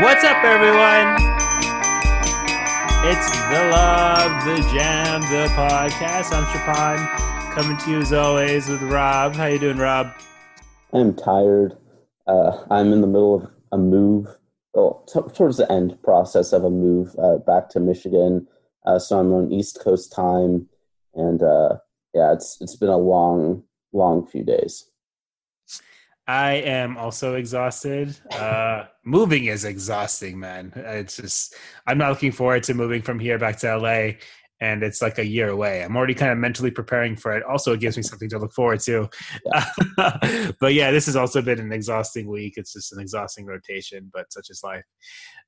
What's up, everyone? It's the Love, the Jam, the podcast. I'm Shapan, coming to you as always with Rob. How you doing, Rob? I'm tired. Uh, I'm in the middle of a move, well, t- towards the end process of a move uh, back to Michigan. Uh, so I'm on East Coast time, and uh, yeah, it's it's been a long, long few days. I am also exhausted. Uh, moving is exhausting, man. It's just I'm not looking forward to moving from here back to LA, and it's like a year away. I'm already kind of mentally preparing for it. Also, it gives me something to look forward to. Yeah. but yeah, this has also been an exhausting week. It's just an exhausting rotation, but such is life.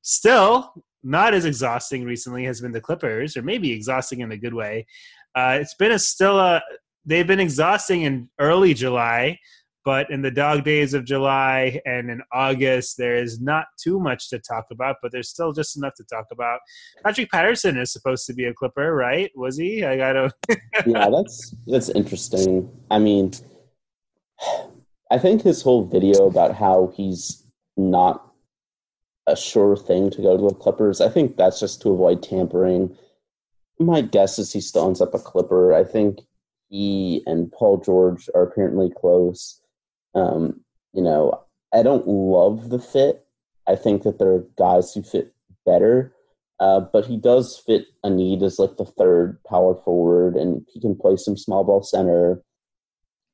Still, not as exhausting recently has been the Clippers, or maybe exhausting in a good way. Uh, it's been a still a they've been exhausting in early July but in the dog days of July and in August, there is not too much to talk about, but there's still just enough to talk about. Patrick Patterson is supposed to be a Clipper, right? Was he? I gotta. yeah, that's that's interesting. I mean, I think his whole video about how he's not a sure thing to go to the Clippers. I think that's just to avoid tampering. My guess is he still ends up a Clipper. I think he and Paul George are apparently close. Um, you know, I don't love the fit. I think that there are guys who fit better, uh, but he does fit a need as like the third power forward, and he can play some small ball center.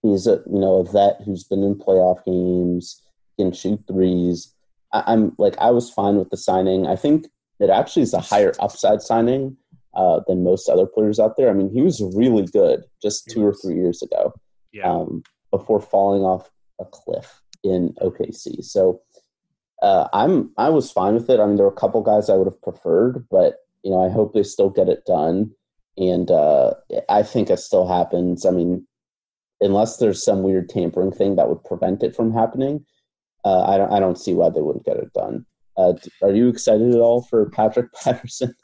He's a you know a vet who's been in playoff games, can shoot threes. I, I'm like I was fine with the signing. I think it actually is a higher upside signing uh, than most other players out there. I mean, he was really good just two or three years ago. Yeah. Um, before falling off a cliff in OKC. So uh, I'm I was fine with it. I mean, there were a couple guys I would have preferred, but you know, I hope they still get it done. And uh, I think it still happens. I mean, unless there's some weird tampering thing that would prevent it from happening, uh, I don't I don't see why they wouldn't get it done. Uh, are you excited at all for Patrick Patterson?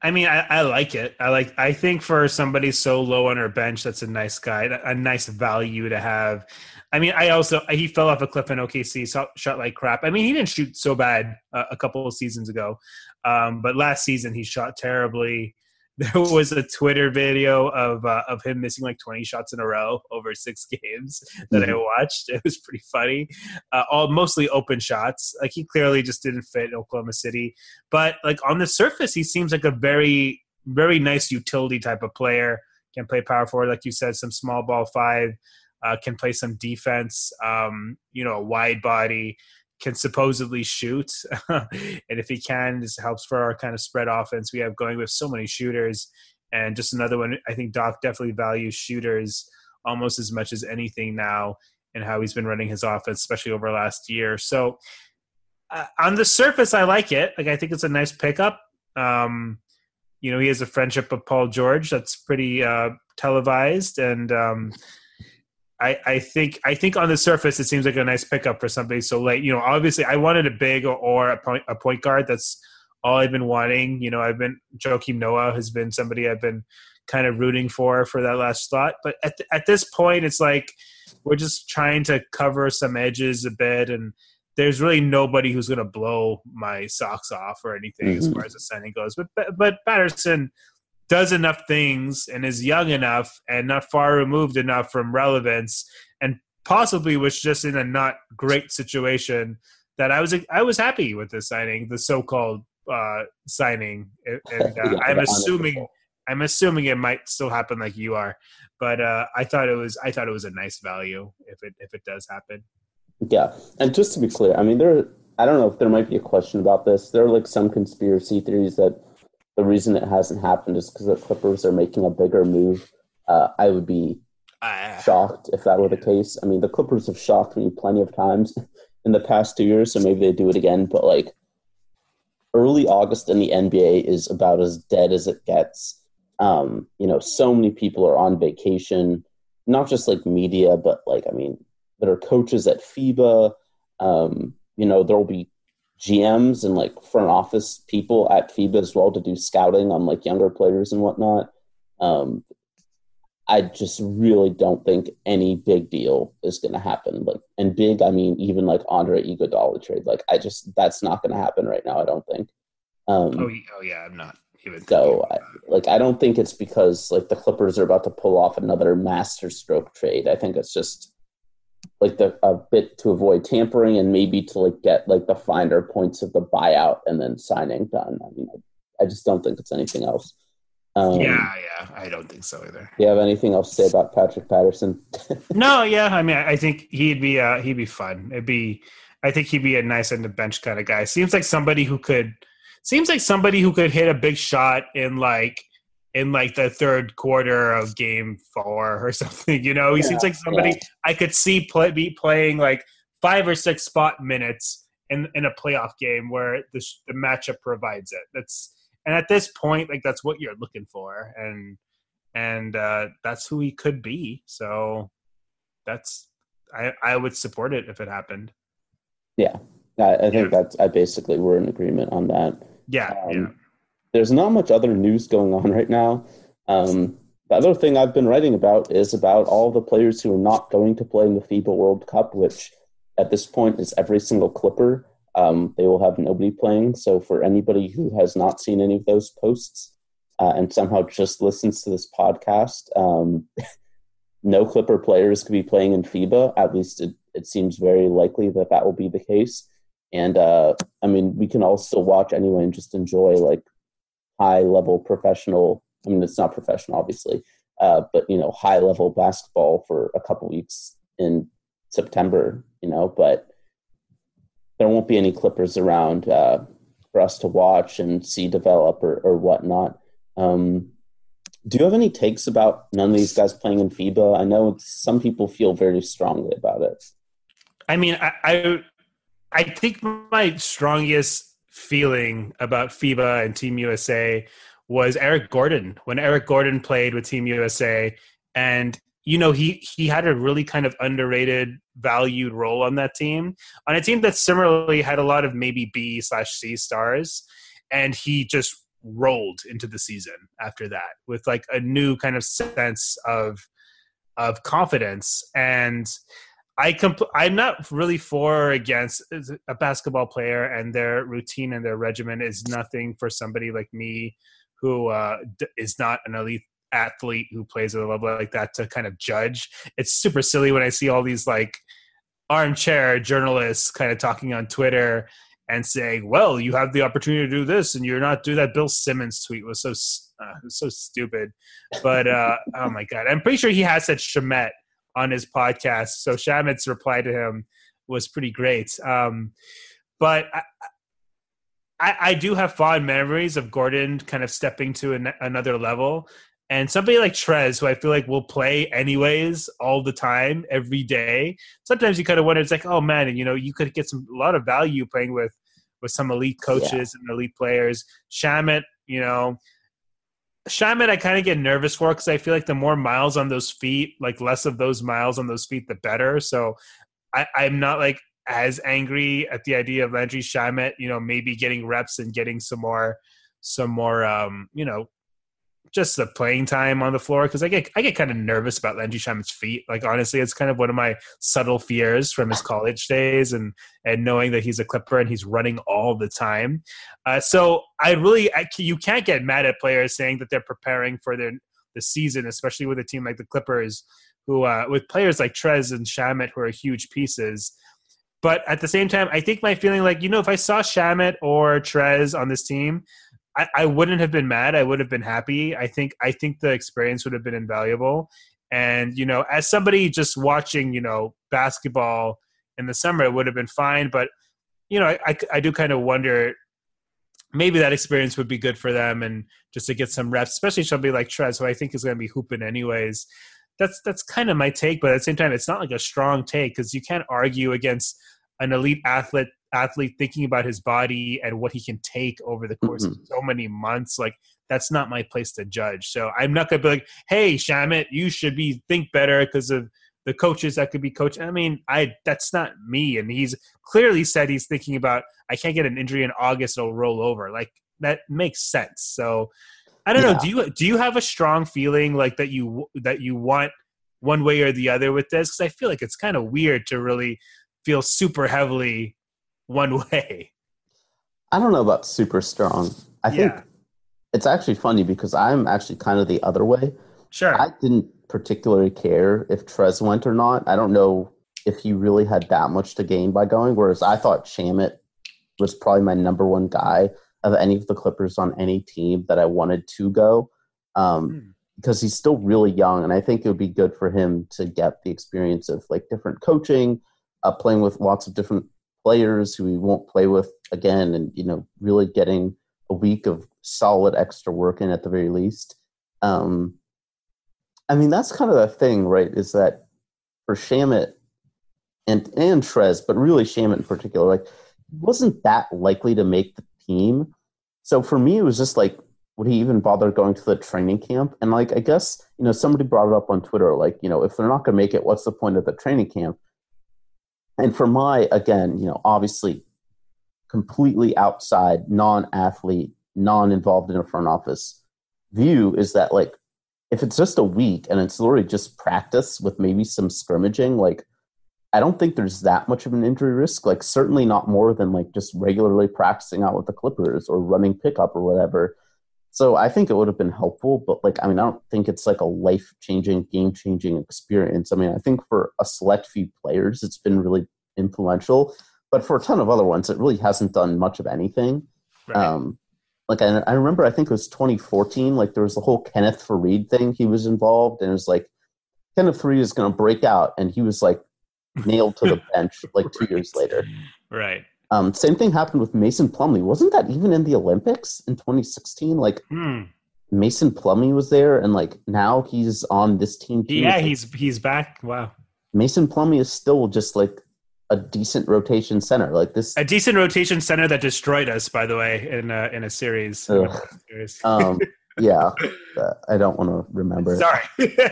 I mean, I, I, like it. I like. I think for somebody so low on our bench, that's a nice guy, a nice value to have. I mean, I also he fell off a cliff in OKC, shot, shot like crap. I mean, he didn't shoot so bad uh, a couple of seasons ago, um, but last season he shot terribly. There was a Twitter video of uh, of him missing like 20 shots in a row over six games that mm-hmm. I watched. It was pretty funny. Uh, all mostly open shots. Like he clearly just didn't fit Oklahoma City, but like on the surface, he seems like a very very nice utility type of player. Can play power forward, like you said, some small ball five uh, can play some defense. Um, you know, a wide body can supposedly shoot, and if he can, this helps for our kind of spread offense we have going with so many shooters. And just another one, I think Doc definitely values shooters almost as much as anything now, and how he's been running his offense, especially over last year. So, uh, on the surface, I like it. Like I think it's a nice pickup. Um, you know, he has a friendship with Paul George that's pretty uh, televised, and um, I, I think I think on the surface it seems like a nice pickup for somebody so late. You know, obviously I wanted a big or, or a point a point guard. That's all I've been wanting. You know, I've been Joakim Noah has been somebody I've been kind of rooting for for that last slot. But at at this point, it's like we're just trying to cover some edges a bit, and there's really nobody who's going to blow my socks off or anything mm-hmm. as far as the signing goes. But but Patterson does enough things and is young enough and not far removed enough from relevance and possibly was just in a not great situation that I was I was happy with the signing, the so-called uh, signing, and uh, I'm assuming I'm assuming it might still happen like you are, but uh, I thought it was I thought it was a nice value if it if it does happen. Yeah, and just to be clear, I mean there I don't know if there might be a question about this. There are like some conspiracy theories that the reason it hasn't happened is because the Clippers are making a bigger move. Uh, I would be uh, shocked if that were the case. I mean, the Clippers have shocked me plenty of times in the past two years, so maybe they do it again. But like early August in the NBA is about as dead as it gets. Um, you know, so many people are on vacation, not just like media, but like I mean, there are coaches at FIBA. Um, you know, there will be GMs and like front office people at FIBA as well to do scouting on like younger players and whatnot. Um, I just really don't think any big deal is going to happen. Like, and big, I mean, even like Andre Iguodala trade. Like, I just that's not going to happen right now. I don't think. Um, oh, oh yeah, I'm not even. So, I, like, I don't think it's because like the Clippers are about to pull off another master stroke trade. I think it's just like the a bit to avoid tampering and maybe to like get like the finer points of the buyout and then signing done. I mean, I, I just don't think it's anything else. Um, yeah, yeah, I don't think so either. Do you have anything else to say about Patrick Patterson? no, yeah, I mean, I think he'd be uh, he'd be fun. It'd be, I think he'd be a nice end of bench kind of guy. Seems like somebody who could, seems like somebody who could hit a big shot in like in like the third quarter of game four or something. You know, he yeah, seems like somebody yeah. I could see play, be playing like five or six spot minutes in in a playoff game where the the matchup provides it. That's and at this point like that's what you're looking for and and uh that's who he could be so that's i i would support it if it happened yeah i, I think yeah. that's i basically we're in agreement on that yeah um, yeah there's not much other news going on right now um the other thing I've been writing about is about all the players who are not going to play in the FIBA World Cup, which at this point is every single Clipper um, they will have nobody playing. So for anybody who has not seen any of those posts uh, and somehow just listens to this podcast, um, no Clipper players could be playing in FIBA. At least it, it seems very likely that that will be the case. And uh, I mean, we can all still watch anyway and just enjoy like high level professional. I mean, it's not professional, obviously, uh, but you know, high level basketball for a couple weeks in September. You know, but there won't be any Clippers around uh, for us to watch and see develop or, or whatnot. Um, do you have any takes about none of these guys playing in FIBA? I know some people feel very strongly about it. I mean, I, I, I think my strongest feeling about FIBA and Team USA was Eric Gordon. When Eric Gordon played with Team USA, and you know he he had a really kind of underrated valued role on that team on a team that similarly had a lot of maybe b slash c stars and he just rolled into the season after that with like a new kind of sense of of confidence. And I comp- I'm not really for or against a basketball player and their routine and their regimen is nothing for somebody like me who uh, d- is not an elite athlete who plays at a level like that to kind of judge. It's super silly when I see all these like armchair journalists kind of talking on Twitter and saying, "Well, you have the opportunity to do this, and you're not doing that." Bill Simmons tweet was so uh, was so stupid, but uh, oh my god, I'm pretty sure he has said Shamet on his podcast. So Shamet's reply to him was pretty great. Um, but I, I, I, do have fond memories of Gordon kind of stepping to an, another level and somebody like Trez, who I feel like will play anyways all the time, every day. Sometimes you kind of wonder, it's like, oh man, and you know, you could get some a lot of value playing with with some elite coaches yeah. and elite players. Shamet, you know, Shamet, I kind of get nervous for because I feel like the more miles on those feet, like less of those miles on those feet, the better. So I, I'm not like as angry at the idea of Landry Shamet, you know, maybe getting reps and getting some more, some more, um, you know, just the playing time on the floor because I get I get kind of nervous about Landry Shamet's feet. Like honestly, it's kind of one of my subtle fears from his college days, and and knowing that he's a Clipper and he's running all the time. Uh, so I really I, you can't get mad at players saying that they're preparing for their the season, especially with a team like the Clippers, who uh, with players like Trez and Shamet who are huge pieces. But at the same time, I think my feeling like you know if I saw Shamet or Trez on this team, I, I wouldn't have been mad. I would have been happy. I think I think the experience would have been invaluable. And you know, as somebody just watching, you know, basketball in the summer, it would have been fine. But you know, I, I, I do kind of wonder maybe that experience would be good for them and just to get some reps, especially somebody like Trez, who I think is going to be hooping anyways. That's that's kind of my take, but at the same time, it's not like a strong take because you can't argue against an elite athlete athlete thinking about his body and what he can take over the course mm-hmm. of so many months like that's not my place to judge so i'm not gonna be like hey Shamet you should be think better because of the coaches that could be coach i mean i that's not me and he's clearly said he's thinking about i can't get an injury in august it'll roll over like that makes sense so I don't Yeah. know. Do you do you have a strong feeling like that you that you want one way or the other with this? Because I feel like it's kind of weird to really feel super heavily one way. I don't know about super strong. I think Yeah. it's actually funny because I'm actually kind of the other way. Sure. I didn't particularly care if Trez went or not. I don't know if he really had that much to gain by going. Whereas I thought Shamet was probably my number one guy of any of the Clippers on any team that I wanted to go. Um, Hmm. because he's still really young, and I think it would be good for him to get the experience of like different coaching, uh, playing with lots of different players who he won't play with again, and you know, really getting a week of solid extra work in at the very least. Um, I mean, that's kind of the thing, right? Is that for Shamet and and Trez, but really Shamet in particular, like wasn't that likely to make the team. So for me, it was just like, would he even bother going to the training camp? And like, I guess you know, somebody brought it up on Twitter, like, you know, if they're not going to make it, what's the point of the training camp? And for my, again, you know, obviously, completely outside, non-athlete, non-involved in a front office view is that like if it's just a week and it's literally just practice with maybe some scrimmaging, like I don't think there's that much of an injury risk. Like certainly not more than like just regularly practicing out with the Clippers or running pickup or whatever. So I think it would have been helpful, but like I mean, I don't think it's like a life changing, game changing experience. I mean, I think for a select few players, it's been really influential, but for a ton of other ones, it really hasn't done much of anything. Right. Um, like I, I remember, I think it was 2014. Like there was the whole Kenneth Faried thing. He was involved, and it was like Kenneth Faried is going to break out, and he was like nailed to the bench like two years later. right. Um, same thing happened with Mason Plumlee. Wasn't that even in the Olympics in 2016? Like Hmm. Mason Plumlee was there, and like now he's on this team. too. Yeah, he's he's back. Wow. Mason Plumlee is still just like a decent rotation center. Like this, A decent rotation center that destroyed us, by the way, in a, in a series. Um, yeah, uh, I don't want to remember. Sorry,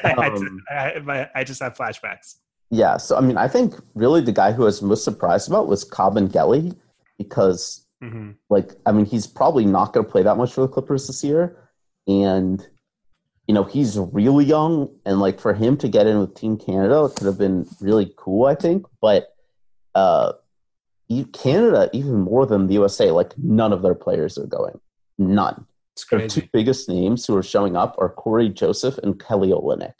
I, Um, I, my- I just have flashbacks. Yeah, so I mean, I think really the guy who I was most surprised about was Kabengele because, hmm like, I mean, he's probably not going to play that much for the Clippers this year, and you know he's really young, and like for him to get in with Team Canada it could have been really cool, I think. But uh, Canada, even more than the USA, like none of their players are going, none. It's Their two biggest names who are showing up are Cory Joseph and Kelly Olynyk.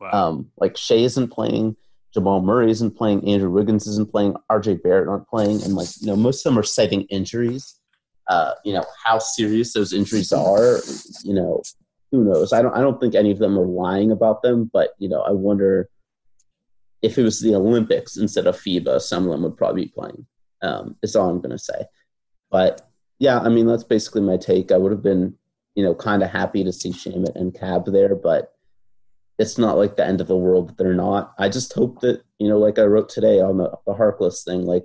Wow. Um, like Shai isn't playing, Jamal Murray isn't playing, Andrew Wiggins isn't playing, RJ Barrett aren't playing, and like you know, most of them are citing injuries. Uh, you know how serious those injuries are. You know, who knows? I don't. I don't think any of them are lying about them, but you know, I wonder if it was the Olympics instead of FIBA, some of them would probably be playing. Um, is all I'm going to say. But yeah, I mean, that's basically my take. I would have been, you know, kind of happy to see Shamet and Cab there, but it's not like the end of the world that they're not. I just hope that, you know, like I wrote today on the, the Harkless thing, like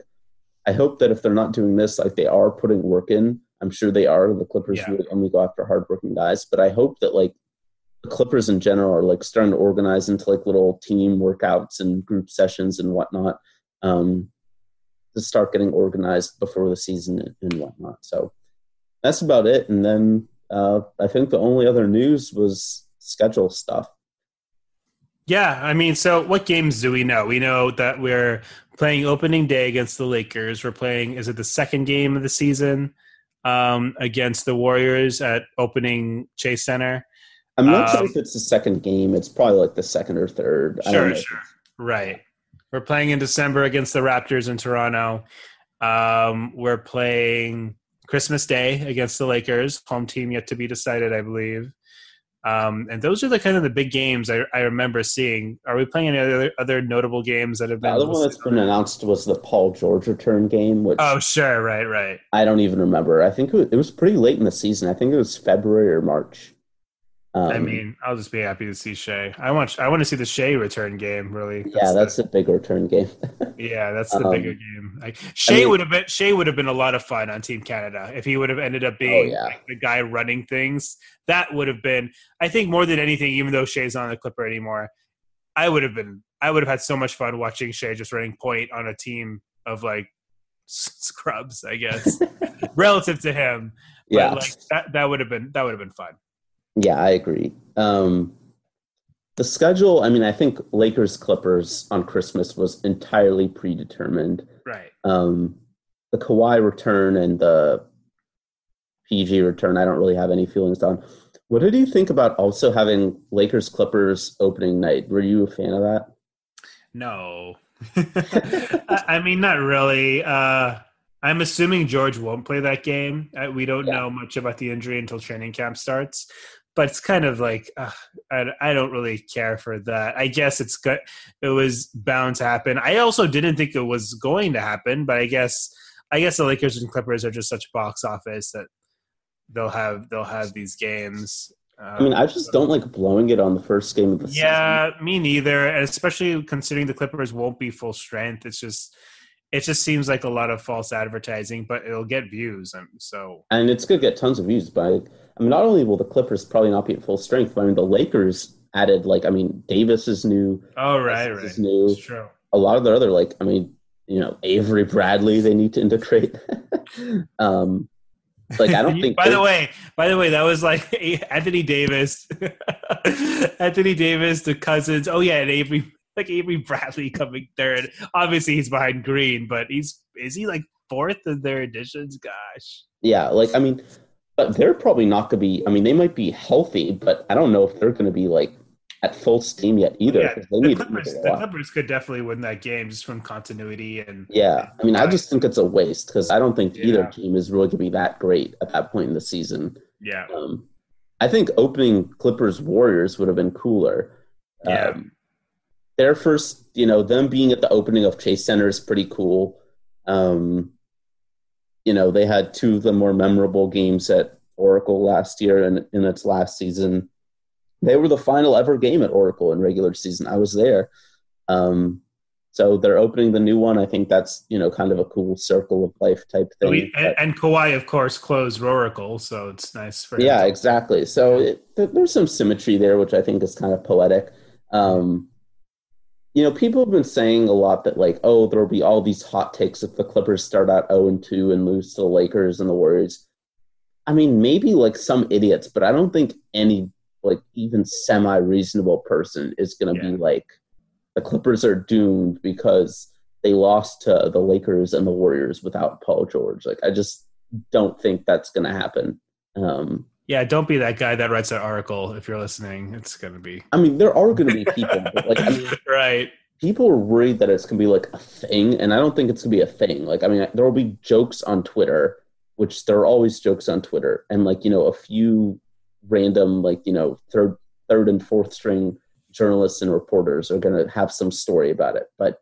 I hope that if they're not doing this, like they are putting work in. I'm sure they are. The Clippers Yeah. really only go after hardworking guys, but I hope that like the Clippers in general are like starting to organize into like little team workouts and group sessions and whatnot. Um, to start getting organized before the season and- whatnot. So that's about it. And then uh, I think the only other news was schedule stuff. Yeah, I mean, so what games do we know? We know that we're playing opening day against the Lakers. We're playing, is it the second game of the season um, against the Warriors at opening Chase Center? I'm not sure Um, if it's the second game. It's probably like the second or third. Sure, sure. Right. We're playing in December against the Raptors in Toronto. Um, we're playing Christmas Day against the Lakers, home team yet to be decided, I believe. Um, and those are the kind of the big games I, I remember seeing. Are we playing any other other notable games that have The been? other one that's been announced was the Paul George return game, which Oh, sure, right, right. I don't even remember. I think it was pretty late in the season. I think it was February or March. Um, I mean, I'll just be happy to see Shai. I want I want to see the Shai return game. Really, yeah, that's the, a big return game. yeah, that's the um, bigger game. Like Shai mean- would have been Shai would have been a lot of fun on Team Canada if he would have ended up being Oh, yeah. like, the guy running things. That would have been, I think, more than anything. Even though Shai's not on the Clipper anymore, I would have been. I would have had so much fun watching Shai just running point on a team of like scrubs. I guess relative to him, but yeah, like that that would have been that would have been fun. Yeah, I agree. Um, the schedule, I mean, I think Lakers Clippers on Christmas was entirely predetermined. Right. Um, the Kawhi return and the PG return, I don't really have any feelings on. What did you think about also having Lakers Clippers opening night? Were you a fan of that? No. I mean, not really. Uh, I'm assuming George won't play that game. We don't yeah. know much about the injury until training camp starts but it's kind of like uh, I, I don't really care for that. I guess it's good. It was bound to happen. I also didn't think it was going to happen, but I guess I guess the Lakers and Clippers are just such box office that they'll have they'll have these games. Um, I mean, I just don't like blowing it on the first game of the yeah, season. Yeah, me neither. And especially considering the Clippers won't be full strength. It's just it just seems like a lot of false advertising, but it'll get views. And so, and it's going to get tons of views. But I mean, not only will the Clippers probably not be at full strength, but I mean, the Lakers added like, I mean, Davis is new. Oh, right, right. Is new. That's true. A lot of their other like, I mean, you know, Avery Bradley, they need to integrate. um, like I don't think. by the way, by the way, that was like Anthony Davis, Anthony Davis, the cousins. Oh yeah, and Avery like Avery Bradley coming third. Obviously, he's behind Green, but he's is he like fourth in their additions? Gosh. Yeah, like I mean, but they're probably not going to be. I mean, they might be healthy, but I don't know if they're going to be like at full steam yet either. Yeah, the, Clippers, the Clippers could definitely win that game just from continuity and. Yeah, I mean, I just think it's a waste because I don't think yeah. either team is really going to be that great at that point in the season. Yeah. Um, I think opening Clippers Warriors would have been cooler. Yeah. Their first, you know, them being at the opening of Chase Center is pretty cool. Um, you know, they had two of the more memorable games at Oracle last year and in its last season. They were the final ever game at Oracle in regular season. I was there. Um, so they're opening the new one. I think that's you know kind of a cool circle of life type thing. We, and, and Kawhi, of course, closed Oracle, so it's nice for. Yeah, exactly. So it, there's some symmetry there, which I think is kind of poetic. Um, you know, people have been saying a lot that like, oh, there'll be all these hot takes if the Clippers start out 0 and 2 and lose to the Lakers and the Warriors. I mean, maybe like some idiots, but I don't think any like even semi reasonable person is going to yeah. be like the Clippers are doomed because they lost to the Lakers and the Warriors without Paul George. Like, I just don't think that's going to happen. Um, yeah, don't be that guy that writes that article if you're listening. It's going to be. I mean, there are going to be people, like, I mean, right. People are worried that it's going to be like a thing, and I don't think it's going to be a thing. Like, I mean, there will be jokes on Twitter, which there are always jokes on Twitter, and like you know, a few random like you know third, third and fourth string journalists and reporters are going to have some story about it, but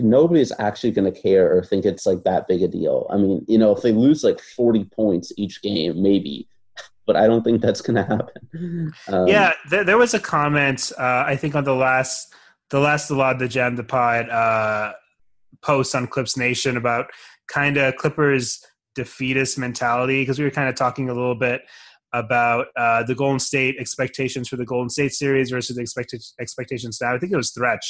nobody's actually going to care or think it's like that big a deal. I mean, you know, if they lose like 40 points each game, maybe, but I don't think that's going to happen. Um, yeah, there, there, was a comment uh, I think on the last the last a lot the Jam the Pod uh, post on Clips Nation about kind of Clippers defeatist mentality because we were kind of talking a little bit about uh, the Golden State expectations for the Golden State series versus the expected expectations now. I think it was Thretch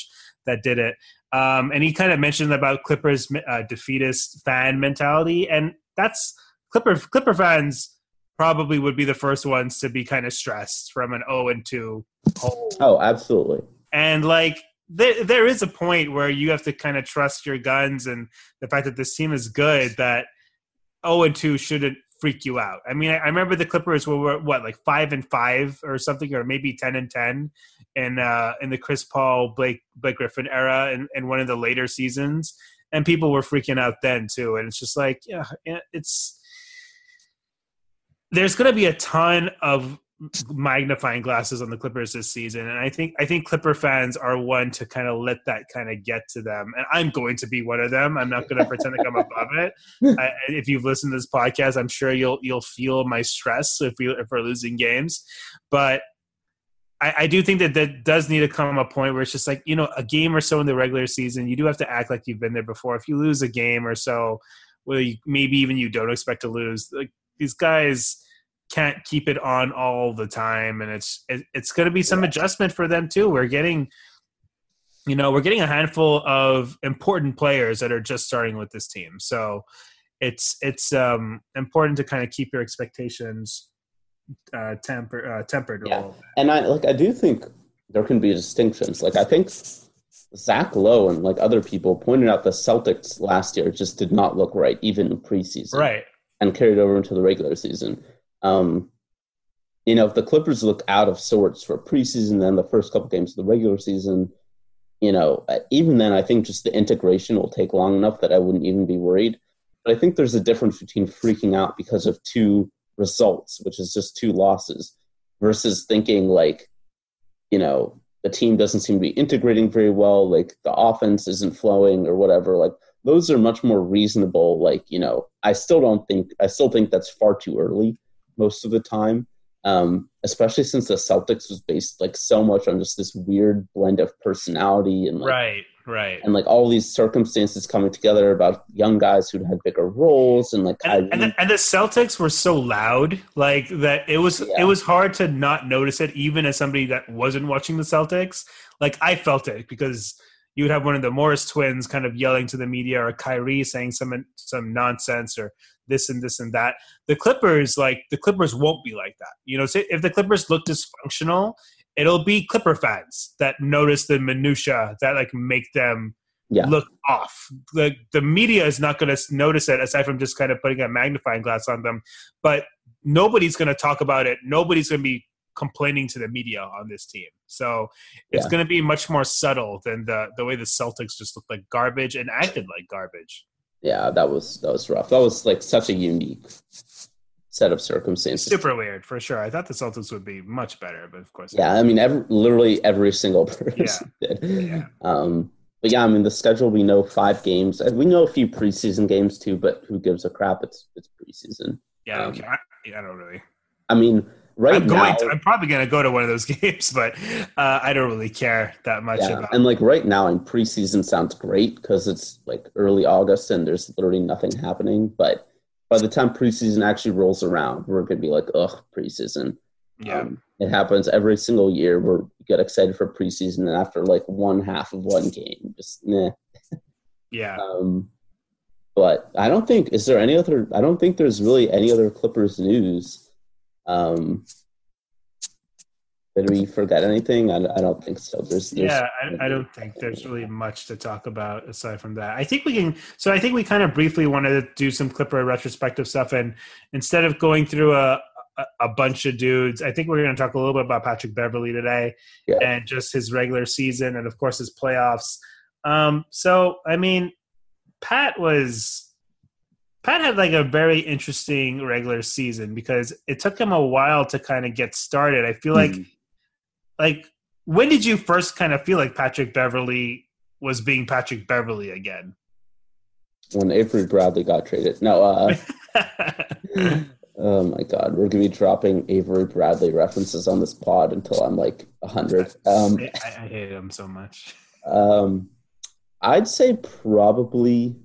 that did it, um, and he kind of mentioned about Clippers uh, defeatist fan mentality, and that's Clipper Clipper fans probably would be the first ones to be kind of stressed from an 0 and 2 hole. Oh, absolutely. And like there there is a point where you have to kind of trust your guns and the fact that this team is good that 0 and 2 shouldn't freak you out. I mean, I, I remember the Clippers were what like 5 and 5 or something or maybe 10 and 10 in uh in the Chris Paul Blake Blake Griffin era in, in one of the later seasons and people were freaking out then too and it's just like yeah it's there's going to be a ton of magnifying glasses on the Clippers this season, and I think I think Clipper fans are one to kind of let that kind of get to them, and I'm going to be one of them. I'm not going to pretend like I'm above it. I, if you've listened to this podcast, I'm sure you'll you'll feel my stress if we if we're losing games, but. I, I do think that that does need to come a point where it's just like you know a game or so in the regular season you do have to act like you've been there before. If you lose a game or so, well, you, maybe even you don't expect to lose. Like these guys, can't keep it on all the time. And it's it, it's going to be some adjustment for them too. We're getting you know we're getting a handful of important players that are just starting with this team. So it's it's um important to kind of keep your expectations uh, temper uh, tempered. Yeah, and I like I do think there can be distinctions. Like I think Zach Lowe and like other people pointed out the Celtics last year just did not look right, even in preseason, right, and carried over into the regular season. Um, you know, if the Clippers look out of sorts for preseason, then the first couple games of the regular season, you know, uh, even then, I think just the integration will take long enough that I wouldn't even be worried. But I think there's a difference between freaking out because of two results, which is just two losses, versus thinking like, you know, the team doesn't seem to be integrating very well, like the offense isn't flowing or whatever. Like those are much more reasonable. Like, you know, I still don't think, I still think that's far too early most of the time um, especially since the Celtics was based like so much on just this weird blend of personality and like, right, right, and like all these circumstances coming together about young guys who had bigger roles and like and, and, the, and the, Celtics were so loud like that it was yeah. it was hard to not notice it even as somebody that wasn't watching the Celtics. Like I felt it because you would have one of the Morris twins kind of yelling to the media or Kyrie saying some some nonsense or this and this and that. The Clippers, like the Clippers, won't be like that. You know, if the Clippers look dysfunctional, it'll be Clipper fans that notice the minutia that like make them yeah. look off. The the media is not going to notice it aside from just kind of putting a magnifying glass on them, but nobody's going to talk about it. Nobody's going to be complaining to the media on this team. So it's yeah. going to be much more subtle than the the way the Celtics just looked like garbage and acted like garbage. Yeah, that was that was rough. That was like such a unique set of circumstances. Super weird for sure. I thought the Celtics would be much better, but of course. Yeah, I mean, every, literally every single person yeah. did. Yeah. Um, but yeah, I mean, the schedule we know five games. We know a few preseason games too, but who gives a crap? It's it's preseason. Yeah, um, okay. I, yeah, I don't really. I mean, right I'm now, to, I'm probably going to go to one of those games, but uh, I don't really care that much yeah, about. And like right now in preseason sounds great because it's like early August and there's literally nothing happening. But by the time preseason actually rolls around, we're going to be like, ugh, preseason. Yeah. Um, it happens every single year. we get excited for preseason, and after like one half of one game, just nah. Yeah. Um, but I don't think is there any other. I don't think there's really any other Clippers news um, did we forget anything? I, I don't think so. There's, there's yeah, I, I, don't think there's really much to talk about aside from that. I think we can. So I think we kind of briefly wanted to do some Clipper retrospective stuff, and instead of going through a a, a bunch of dudes, I think we're going to talk a little bit about Patrick Beverley today, yeah. and just his regular season, and of course his playoffs. Um, so I mean, Pat was Pat had like a very interesting regular season because it took him a while to kind of get started. I feel like mm. like when did you first kind of feel like Patrick Beverley was being Patrick Beverley again? When Avery Bradley got traded. No, uh Oh my god, we're gonna be dropping Avery Bradley references on this pod until I'm like hundred. Um, I, I hate him so much. Um, I'd say probably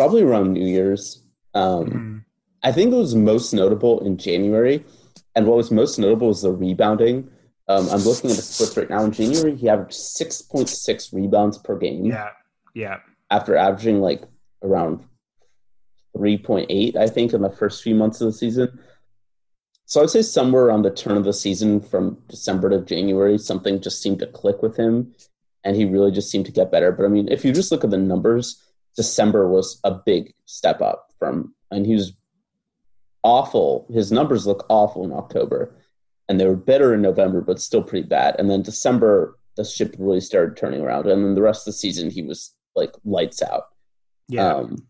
probably around New Year's. Um, mm-hmm. I think it was most notable in January, and what was most notable was the rebounding. Um, I'm looking at the splits right now. In January, he averaged 6.6 rebounds per game. Yeah, yeah. After averaging like around 3.8, I think, in the first few months of the season. So I'd say somewhere around the turn of the season, from December to January, something just seemed to click with him, and he really just seemed to get better. But I mean, if you just look at the numbers, December was a big step up from, and he was awful. His numbers look awful in October, and they were better in November, but still pretty bad. And then December, the ship really started turning around, and then the rest of the season, he was like lights out. Yeah. Um,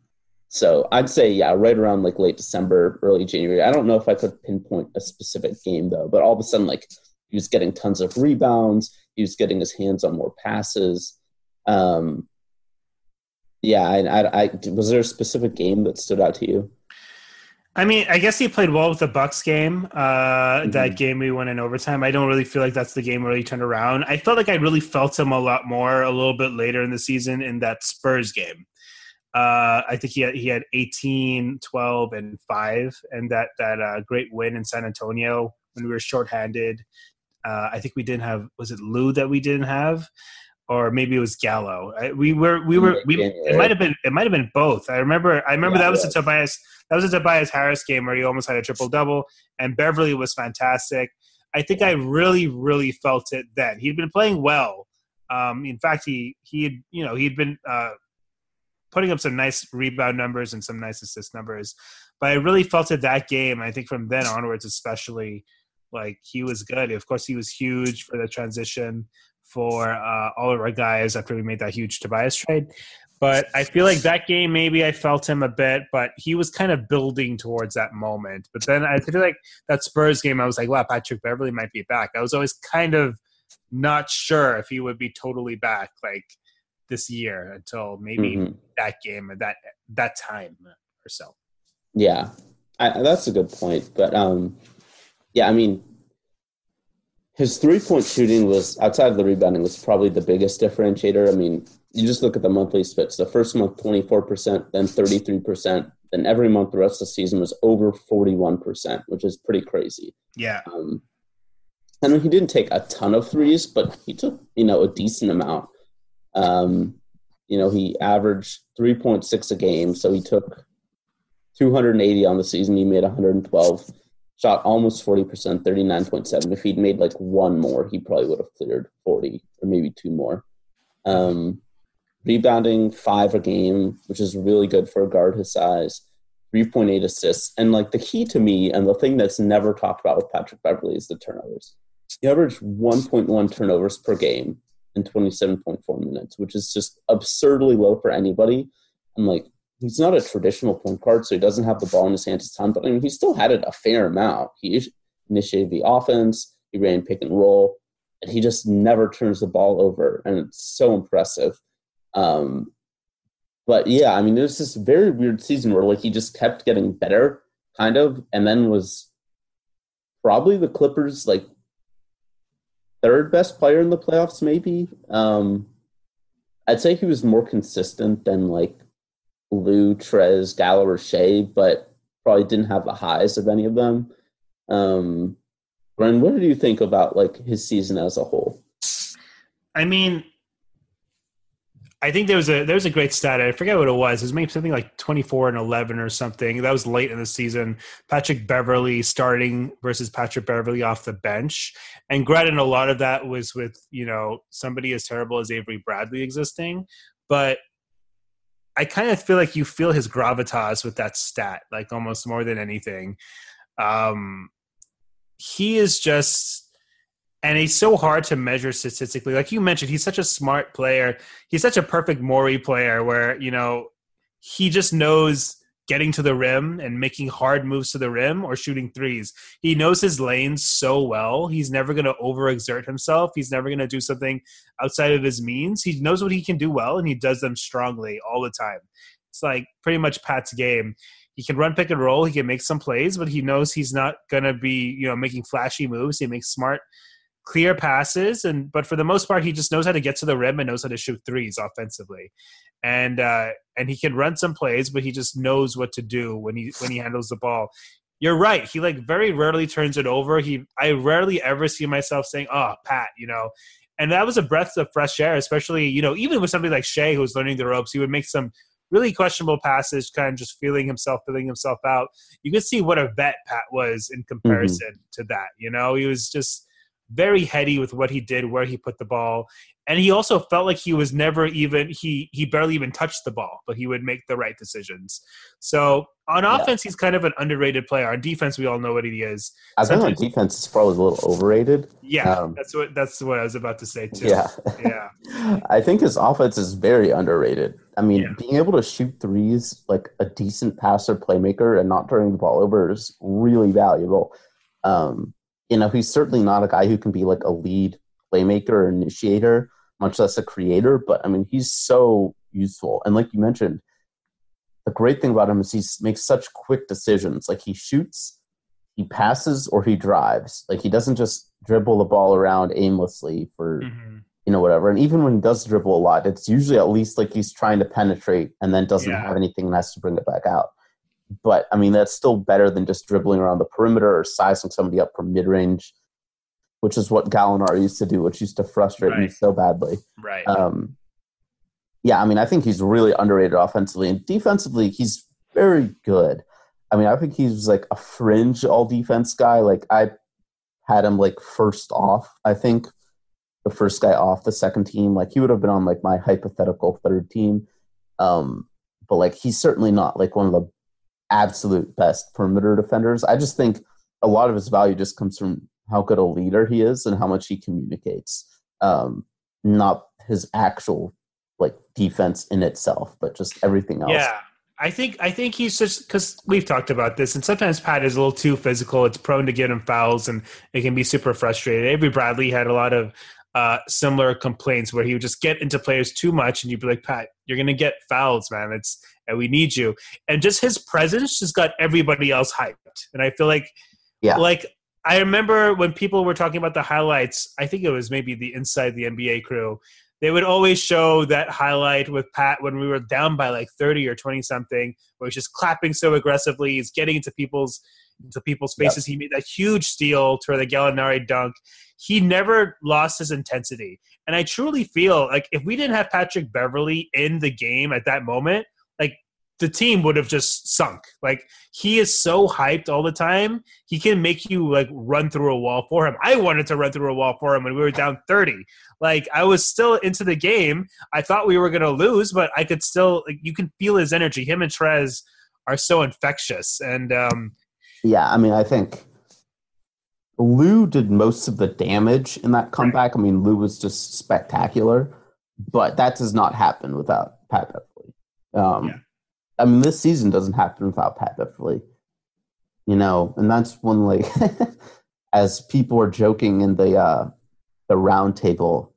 so I'd say yeah, right around like late December, early January. I don't know if I could pinpoint a specific game though, but all of a sudden, like he was getting tons of rebounds. He was getting his hands on more passes. Um, yeah, I, I, I, was there a specific game that stood out to you? I mean, I guess he played well with the Bucks game. Uh, mm-hmm. That game we won in overtime. I don't really feel like that's the game where he turned around. I felt like I really felt him a lot more a little bit later in the season in that Spurs game. Uh, I think he had he had 18, 12, and five, and that that uh, great win in San Antonio when we were shorthanded. Uh, I think we didn't have was it Lou that we didn't have or maybe it was Gallo. We were we were we, it might have been it might have been both. I remember I remember yeah, that was a Tobias that was a Tobias Harris game where he almost had a triple double, and Beverley was fantastic. I think I really really felt it then. He'd been playing well. Um, in fact, he he had you know he'd been uh, putting up some nice rebound numbers and some nice assist numbers. But I really felt it that game. I think from then onwards, especially, like he was good. Of course, he was huge for the transition for uh, all of our guys after we made that huge Tobias trade. But I feel like that game, maybe I felt him a bit, but he was kind of building towards that moment. But then I feel like that Spurs game, I was like, wow, Patrick Beverley might be back. I was always kind of not sure if he would be totally back. Like this year until maybe mm-hmm. that game at that that time or so. Yeah, I, that's a good point. But um, yeah, I mean, his three point shooting was outside of the rebounding was probably the biggest differentiator. I mean, you just look at the monthly splits. The first month, twenty four percent, then thirty three percent. Then every month, the rest of the season was over forty one percent, which is pretty crazy. Yeah. Um, I mean, he didn't take a ton of threes, but he took you know a decent amount. Um, you know, he averaged 3.6 a game, so he took 280 on the season. He made 112, shot almost 40%, 39.7. If he'd made like one more, he probably would have cleared 40 or maybe two more. Um, rebounding five a game, which is really good for a guard his size. 3.8 assists. And like the key to me, and the thing that's never talked about with Patrick Beverley is the turnovers. He averaged 1.1 turnovers per game in 27.4 minutes, which is just absurdly low for anybody. I'm like, he's not a traditional point guard, so he doesn't have the ball in his hands a ton, but I mean, he still had it a fair amount. He initiated the offense, he ran pick and roll, and he just never turns the ball over, and it's so impressive. Um, but yeah, I mean, it was this very weird season where like he just kept getting better, kind of, and then was probably the Clippers like third best player in the playoffs, maybe. Um, I'd say he was more consistent than like Lou, Trez, Gallo, or Shai, but probably didn't have the highs of any of them. Um, Bren, what did you think about like his season as a whole? I mean, I think there was a there was a great stat. I forget what it was. It was maybe something like twenty four and eleven or something. That was late in the season. Patrick Beverley starting versus Patrick Beverley off the bench, and granted, a lot of that was with you know somebody as terrible as Avery Bradley existing, but I kind of feel like you feel his gravitas with that stat, like almost more than anything. Um, he is just and he's so hard to measure statistically. Like you mentioned, he's such a smart player. He's such a perfect Morey player where, you know, he just knows getting to the rim and making hard moves to the rim or shooting threes. He knows his lanes so well. He's never going to overexert himself. He's never going to do something outside of his means. He knows what he can do well and he does them strongly all the time. It's like pretty much Pat's game. He can run pick and roll. He can make some plays, but he knows he's not going to be, you know, making flashy moves. He makes smart clear passes and but for the most part he just knows how to get to the rim and knows how to shoot threes offensively. And uh and he can run some plays but he just knows what to do when he when he handles the ball. You're right. He like very rarely turns it over. He i rarely ever see myself saying oh pat you know? And that was a breath of fresh air especially you know even with somebody like Shai who was learning the ropes he would make some really questionable passes kind of just feeling himself feeling himself out. You could see what a vet pat was in comparison mm-hmm. to that you know? He was just very heady with what he did, where he put the ball, and he also felt like he was never even he he barely even touched the ball, but he would make the right decisions. So on offense, yeah. he's kind of an underrated player. On defense, we all know what he is. I think on defense, it's probably a little overrated. Yeah, um, that's what that's what I was about to say too. Yeah, yeah. I think his offense is very underrated. I mean, yeah. being able to shoot threes like a decent passer, playmaker, and not turning the ball over is really valuable. Um, you know, he's certainly not a guy who can be like a lead playmaker or initiator, much less a creator. But I mean, he's so useful. And like you mentioned, the great thing about him is he makes such quick decisions. Like he shoots, he passes, or he drives. Like he doesn't just dribble the ball around aimlessly for mm-hmm. you know whatever. And even when he does dribble a lot, it's usually at least like he's trying to penetrate and then doesn't yeah. have anything and has to bring it back out but I mean that's still better than just dribbling around the perimeter or sizing somebody up from mid range. which is what Gallinari used to do, which used to frustrate right. me so badly. Right. Um, yeah, I mean, I think he's really underrated offensively and defensively. He's very good. I mean, I think he's like a fringe all defense guy. Like I had him like first off. I think the first guy off the second team. Like he would have been on like my hypothetical third team. Um, but like he's certainly not like one of the absolute best perimeter defenders. I just think a lot of his value just comes from how good a leader he is and how much he communicates. Um, not his actual like defense in itself, but just everything else. Yeah. I think I think he's just because we've talked about this, and sometimes Pat is a little too physical. It's prone to get him fouls, and it can be super frustrating. Avery Bradley had a lot of uh, similar complaints where he would just get into players too much, and you'd be like, Pat, you're gonna get fouls, man. It's and we need you. And just his presence just got everybody else hyped. And I feel like, yeah, like I remember when people were talking about the highlights. I think it was maybe the inside the NBA crew they would always show that highlight with Pat when we were down by like 30 or 20 something, where he's just clapping so aggressively. He's getting into people's into people's faces. Yep. He made that huge steal to the Gallinari dunk. He never lost his intensity. And I truly feel like if we didn't have Patrick Beverley in the game at that moment, like the team would have just sunk. Like he is so hyped all the time. He can make you like run through a wall for him. I wanted to run through a wall for him when we were down 30. Like I was still into the game. I thought we were going to lose, but I could still like you can feel his energy. Him and Trez are so infectious and um yeah, I mean, I think Lou did most of the damage in that comeback. I mean, Lou was just spectacular, but that does not happen without Pat Beverley. Um, yeah I mean, this season doesn't happen without Pat Beverley. You know, and that's when like as people were joking in the uh the round table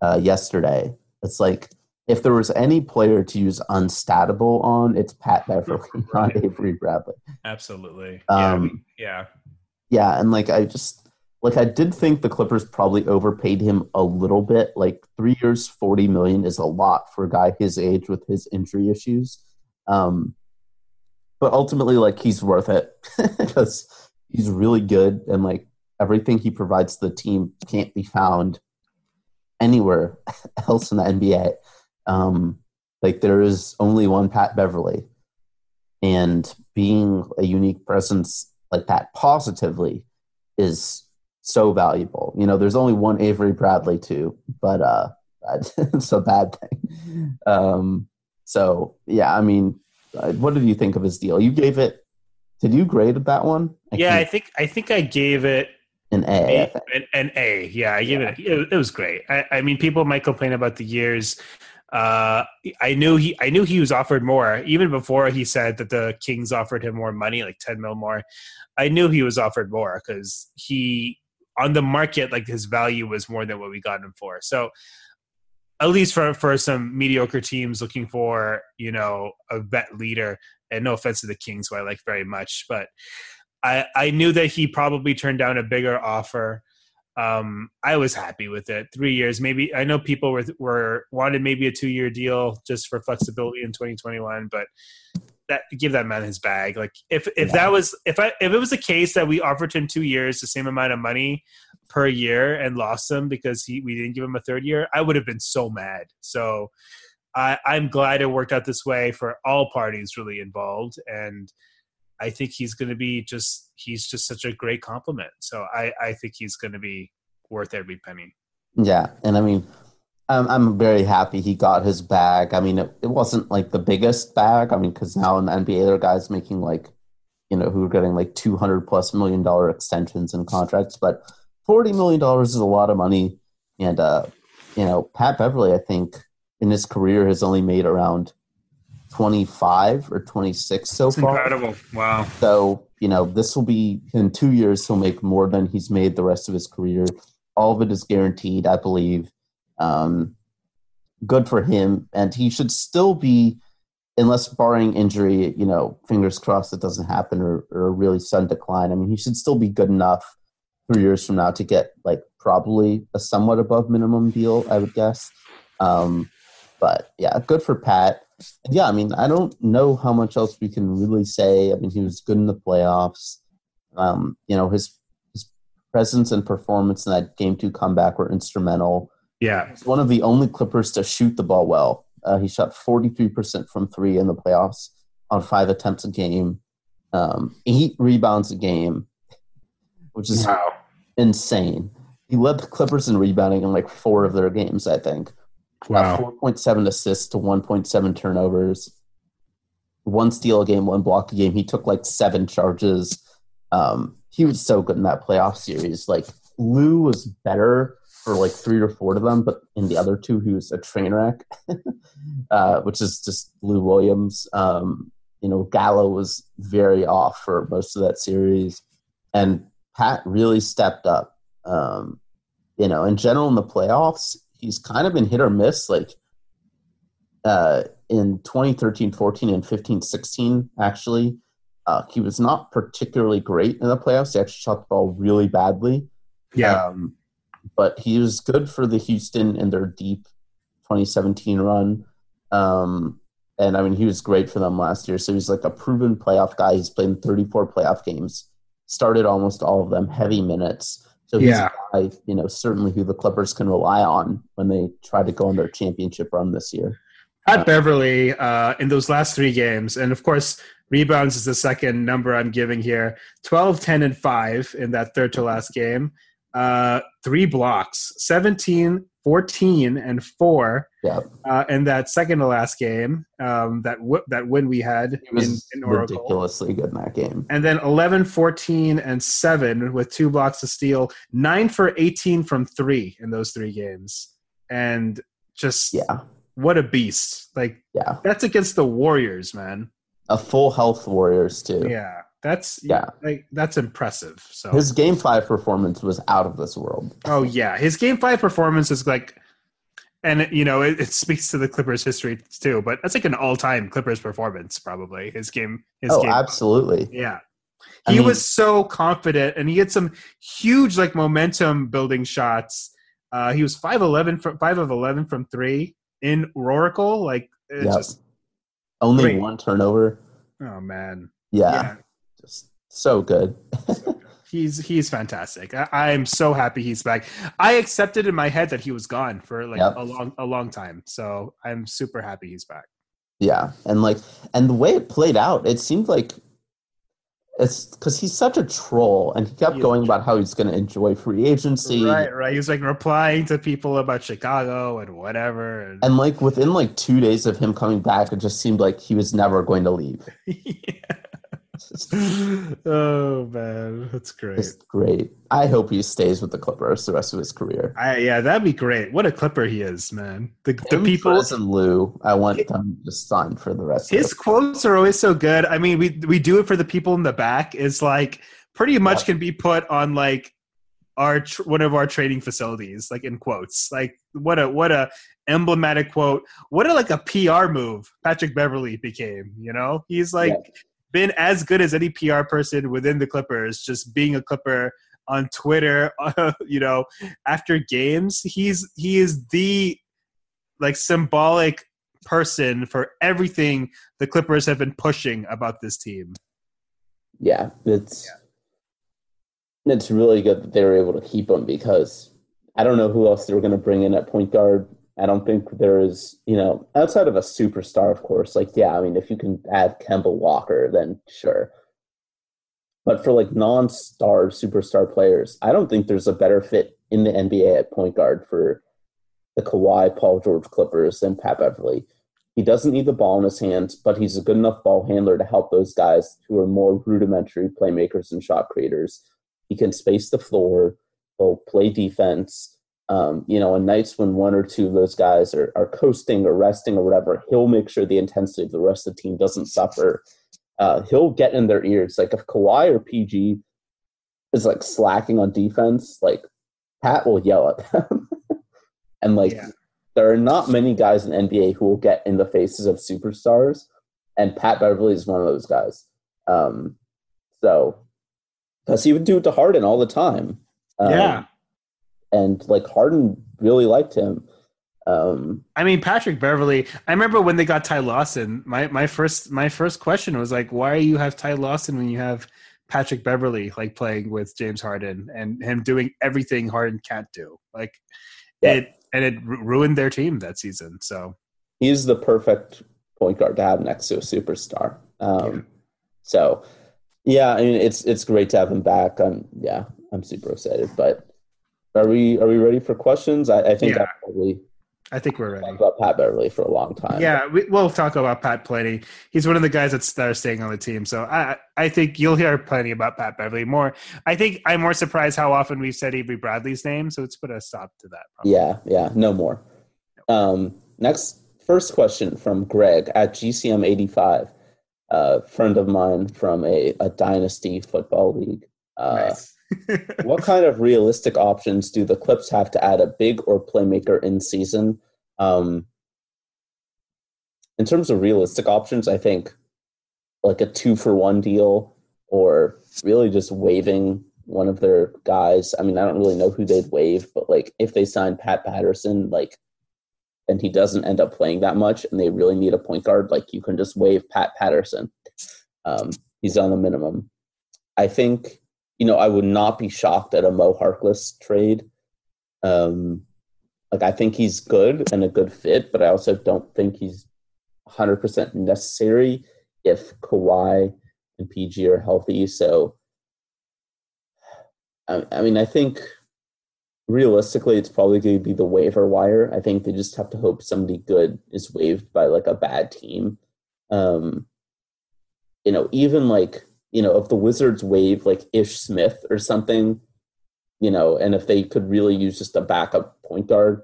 uh yesterday, it's like if there was any player to use unstatable on, it's Pat Beverley, not Avery Bradley. Absolutely. Um, yeah. Yeah, and like I just like I did think the Clippers probably overpaid him a little bit. Like three years, forty million is a lot for a guy his age with his injury issues. Um, but ultimately, like he's worth it because he's really good and like everything he provides to the team can't be found anywhere else in the NBA. Um, like there is only one Pat Beverley, and being a unique presence like that positively is so valuable. You know, there's only one Avery Bradley too, but uh, it's a bad thing. Um, so yeah, I mean, uh, what did you think of his deal? You gave it. Did you grade that one? I yeah, I think I think I gave it an A. A an, an, A. Yeah, I gave yeah. it. it. It was great. I, I mean, people might complain about the years. Uh, I knew he. I knew he was offered more even before he said that the Kings offered him more money, like ten mil more. I knew he was offered more because he on the market, like his value was more than what we got him for. So at least for for some mediocre teams looking for you know a vet leader. And no offense to the Kings, who I like very much, but I I knew that he probably turned down a bigger offer. Um, I was happy with it. Three years, maybe. I know people were were wanted maybe a two year deal just for flexibility in 2021, but that give that man his bag. Like if if yeah. that was if I if it was a case that we offered him two years, the same amount of money per year, and lost him because he we didn't give him a third year, I would have been so mad. So I, I'm glad it worked out this way for all parties really involved, and I think he's going to be just he's just such a great compliment. So I I think he's going to be worth every penny. Yeah, and I mean I'm, I'm very happy he got his bag. I mean, it, it wasn't like the biggest bag. I mean, because now in the NBA, there are guys making like, you know, who are getting like 200 plus million dollar extensions and contracts, but $40 million is a lot of money. And, uh, you know, Pat Beverley I think in his career has only made around 25 or 26 so That's far. Incredible. Wow. So, you know, this will be in two years, he'll make more than he's made the rest of his career. All of it is guaranteed, I believe. Um, good for him, and he should still be, unless barring injury, you know, fingers crossed it doesn't happen or, or a really sudden decline. I mean, he should still be good enough three years from now to get like probably a somewhat above minimum deal, I would guess. Um, but yeah, good for Pat. Yeah, I mean, I don't know how much else we can really say. I mean, he was good in the playoffs. Um, you know, his presence and performance in that game two comeback were instrumental. Yeah. He's one of the only Clippers to shoot the ball well. Uh, he shot 43% from three in the playoffs on five attempts a game, um, eight rebounds a game, which is Wow. insane. He led the Clippers in rebounding in like four of their games, I think. Wow. Uh, 4.7 assists to 1.7 turnovers. One steal a game, one block a game. He took like seven charges. Um, he was so good in that playoff series. Like Lou was better for like three or four of them, but in the other two, he was a train wreck, uh, which is just Lou Williams. Um, you know, Gallo was very off for most of that series, and Pat really stepped up. Um, you know, in general in the playoffs, he's kind of been hit or miss. Like uh, in 2013, 14, and 15, 16, actually, uh, he was not particularly great in the playoffs. He actually shot the ball really badly. Yeah. Um, but he was good for the Houston in their deep 2017 run. Um, and I mean, he was great for them last year. So he's like a proven playoff guy. He's played in 34 playoff games, started almost all of them, heavy minutes. So he's Yeah. guy, you know, certainly who the Clippers can rely on when they try to go on their championship run this year. Pat Beverley uh, in those last three games, and of course, rebounds is the second number I'm giving here 12, 10, and 5 in that third to last game. Uh, three blocks, 17, 14, and 4 Yeah, uh, in that second to last game, um, that, w- that win we had he was in, in Oracle. ridiculously good in that game. And then 11, 14, and 7 with two blocks of steal. 9 for 18 from 3 in those three games. And just Yeah, what a beast. Like, yeah, that's against the Warriors, man. a full health Warriors too. Yeah, that's Yeah. like that's impressive. So, His game five performance was out of this world. oh yeah, his game five performance is like, and you know, it, it speaks to the Clippers' history too. But that's like an all-time Clippers performance, probably his game. His oh, game, absolutely. yeah. I He mean- was so confident, and he had some huge like momentum building shots. Uh, he was five eleven from five of eleven from three in Oracle. Like, Yep. just Only one turnover. oh man, Yeah, just so good. He's he's fantastic. I, I'm so happy he's back. I accepted in my head that he was gone for like Yep. a long a long time. So I'm super happy he's back. yeah, and like, and the way it played out, it seemed like it's because he's such a troll, and he kept going about how he's going to enjoy free agency. Right, right. He was like replying to people about Chicago and whatever. And, And like within like two days of him coming back, it just seemed like he was never going to leave. oh man, that's great. It's great. I hope he stays with the Clippers the rest of his career. I, yeah, that'd be great. What a clipper he is, man. The the people and Lou, I want them to sign for the rest his of quotes are always so good. I mean, we we do it for the people in the back. Is like pretty much Yeah. can be put on like our tr- one of our training facilities, like in quotes. Like what a what a emblematic quote. What a like a PR move Patrick Beverley became. You know, he's like been as good as any PR person within the Clippers, just being a Clipper on Twitter. you know, after games, he's he is the like symbolic person for everything the Clippers have been pushing about this team. Yeah, it's it's really good that they were able to keep him because I don't know who else they were going to bring in at point guard. I don't think there is, you know, outside of a superstar, of course. Like, yeah, I mean, if you can add Kemba Walker, then sure. But for like non-star superstar players, I don't think there's a better fit in the NBA at point guard for the Kawhi Paul George Clippers than Pat Beverley. He doesn't need the ball in his hands, but he's a good enough ball handler to help those guys who are more rudimentary playmakers and shot creators. He can space the floor. He'll play defense. Um, you know, on nights when one or two of those guys are, are coasting or resting or whatever, he'll make sure the intensity of the rest of the team doesn't suffer. Uh, he'll get in their ears. Like if Kawhi or PG is like slacking on defense, like Pat will yell at them. and like Yeah. there are not many guys in NBA who will get in the faces of superstars, and Pat Beverley is one of those guys. Um, so, because he would do it to Harden all the time. Um, yeah. And like Harden really liked him. Um, I mean Patrick Beverley. I remember when they got Ty Lawson. My my first my first question was like, why do you have Ty Lawson when you have Patrick Beverley like playing with James Harden and him doing everything Harden can't do. Like yeah. it and it ruined their team that season. So he's the perfect point guard to have next to a superstar. Um, yeah. So yeah, I mean it's it's great to have him back. I'm yeah, I'm super excited. But are we are we ready for questions? I, I think yeah. I probably I think we're ready. Talk about Pat Beverley for a long time. Yeah, we, will talk about Pat plenty. He's one of the guys that's that are staying on the team. So I I think you'll hear plenty about Pat Beverley more. I think I'm more surprised how often we've said Avery Bradley's name. So let's put a stop to that. Probably. Yeah, yeah, no more. Um, next, first question from Greg at GCM85, a friend of mine from a, a dynasty football league. Uh, nice. What kind of realistic options do the Clips have to add a big or playmaker in season? Um, in terms of realistic options, I think like a two for one deal or really just waiving one of their guys. I mean, I don't really know who they'd waive, but like if they sign Pat Patterson, like, and he doesn't end up playing that much and they really need a point guard, like you can just waive Pat Patterson. Um, he's on the minimum. I think you know, I would not be shocked at a Mo Harkless trade. Um, like I think he's good and a good fit, but I also don't think he's 100% necessary if Kawhi and PG are healthy. So, I, I mean, I think realistically, it's probably going to be the waiver wire. I think they just have to hope somebody good is waived by like a bad team. Um, you know, even like you know, if the Wizards wave like Ish Smith or something, you know, and if they could really use just a backup point guard,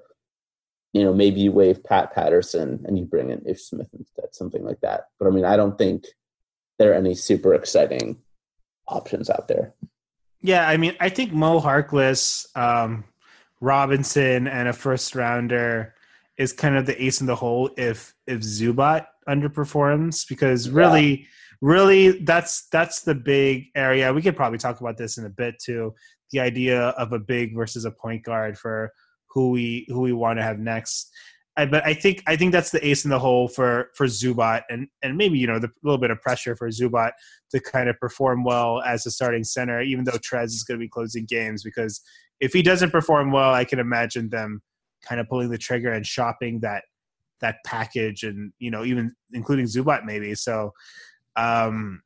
you know, maybe you wave Pat Patterson and you bring in Ish Smith instead, something like that. But I mean, I don't think there are any super exciting options out there. Yeah, I mean, I think Mo Harkless, um, Robinson, and a first rounder is kind of the ace in the hole if if Zubac underperforms because really. Yeah really that's that's the big area. We could probably talk about this in a bit too. The idea of a big versus a point guard for who we who we want to have next. I, but I think I think that's the ace in the hole for for Zubac and and maybe you know the little bit of pressure for Zubac to kind of perform well as a starting center, even though Trez is going to be closing games because if he doesn't perform well, I can imagine them kind of pulling the trigger and shopping that that package and you know even including Zubac maybe. So um,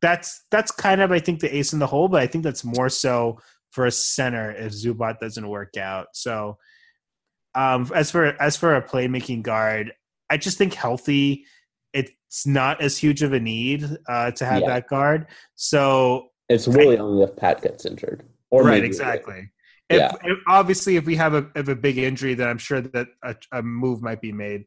that's that's kind of I think the ace in the hole, but I think that's more so for a center if Zubac doesn't work out. So um, as for as for a playmaking guard, I just think healthy. It's not as huge of a need uh, to have yeah. that guard. So it's really I, only if Pat gets injured, or right? Exactly. If, yeah. If, obviously, if we have a, if a big injury, then I'm sure that a, a, move might be made.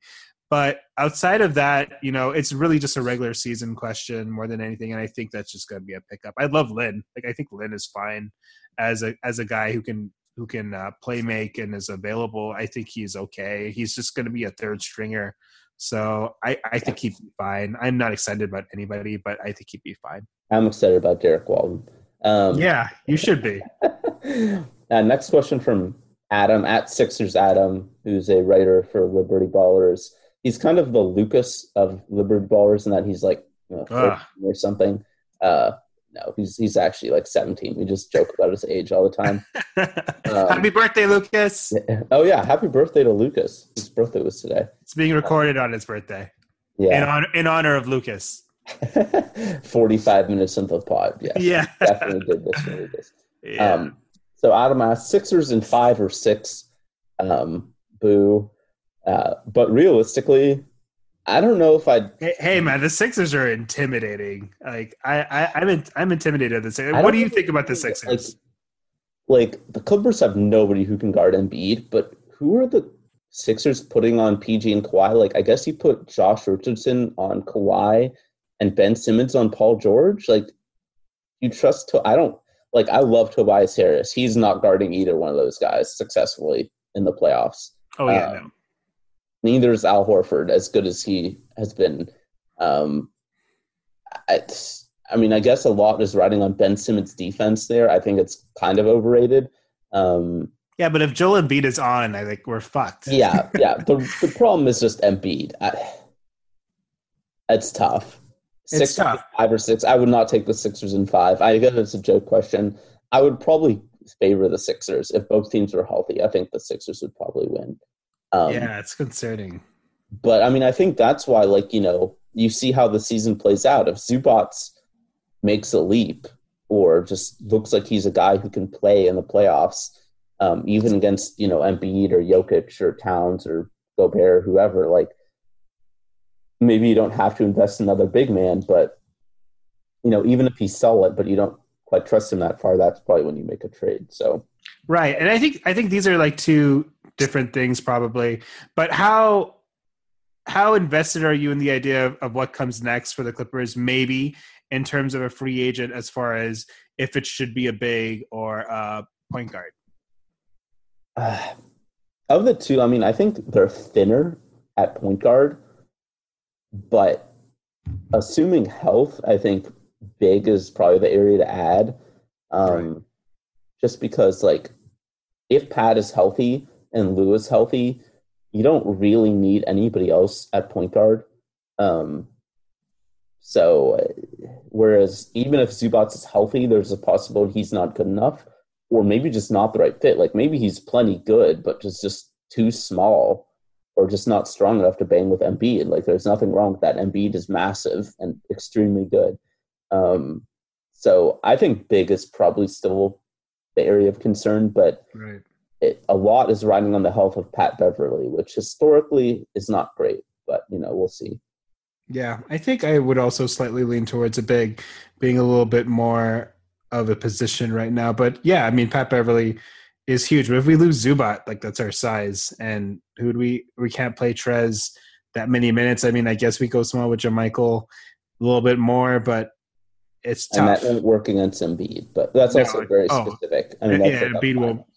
But outside of that, you know, it's really just a regular season question more than anything, and I think that's just going to be a pickup. I love Lin. Like I think Lin is fine as a as a guy who can who can uh, play make and is available. I think he's okay. He's just going to be a third stringer, so I I think he'd be fine. I'm not excited about anybody, but I think he'd be fine. I'm excited about Derrick Walton. Um, yeah, you should be. uh, next question from Adam at Sixers Adam, who's a writer for Liberty Ballers he's kind of the Lucas of Liberty Ballers in that he's like you know, ah. or something. Uh, no, he's he's actually like 17. We just joke about his age all the time. Um, happy birthday, Lucas! Oh yeah, happy birthday to Lucas. His birthday was today. It's being recorded on his birthday. Yeah, in honor, in honor of Lucas. 45 minutes into the pod. Yes, yeah, definitely did this. Really did. Yeah. Um, so Adam asked Sixers in five or six. Um, boo. Uh, but realistically, I don't know if I'd. Hey, hey, man, the Sixers are intimidating. Like I, I I'm in, I'm intimidated. The Sixers. What do you think about the Sixers? Like, like the Clippers have nobody who can guard Embiid, but who are the Sixers putting on PG and Kawhi? Like I guess you put Josh Richardson on Kawhi and Ben Simmons on Paul George. Like you trust to I don't like I love Tobias Harris. He's not guarding either one of those guys successfully in the playoffs. Oh yeah, um, no neither is Al Horford as good as he has been. Um, I, I mean, I guess a lot is riding on Ben Simmons' defense there. I think it's kind of overrated. Um, yeah, but if Joel Embiid is on, I think we're fucked. yeah, yeah. The the problem is just Embiid. I, it's tough. Six, five or six. I would not take the Sixers in five. I guess it's a joke question. I would probably favor the Sixers if both teams were healthy. I think the Sixers would probably win. Um, yeah, it's concerning. But I mean, I think that's why, like you know, you see how the season plays out. If Zubac makes a leap or just looks like he's a guy who can play in the playoffs, um, even against you know Embiid or Jokic or Towns or Gobert or whoever, like maybe you don't have to invest another big man, but you know, even if he's solid, but you don't quite trust him that far, that's probably when you make a trade. So Right. And I think I think these are like two different things probably. But how how invested are you in the idea of, of what comes next for the Clippers, maybe in terms of a free agent as far as if it should be a big or a point guard? Uh, of the two, I mean, I think they're thinner at point guard, but assuming health, I think big is probably the area to add. Um, right. Just because, like, if Pat is healthy and Lou is healthy, you don't really need anybody else at point guard. Um, so, whereas even if Zubac is healthy, there's a possibility he's not good enough, or maybe just not the right fit. Like maybe he's plenty good, but just just too small or just not strong enough to bang with Embiid. Like there's nothing wrong with that. Embiid is massive and extremely good. Um, so I think big is probably still the area of concern, but right. It, a lot is riding on the health of Pat Beverley, which historically is not great. But you know, we'll see. Yeah, I think I would also slightly lean towards a big, being a little bit more of a position right now. But yeah, I mean, Pat Beverley is huge. But if we lose Zubac, like that's our size, and who do we we can't play Trez that many minutes. I mean, I guess we go small with JaMychal a little bit more, but it's tough. And that won't work against Embiid, but that's no, also very oh, specific. I mean, yeah, Embiid will.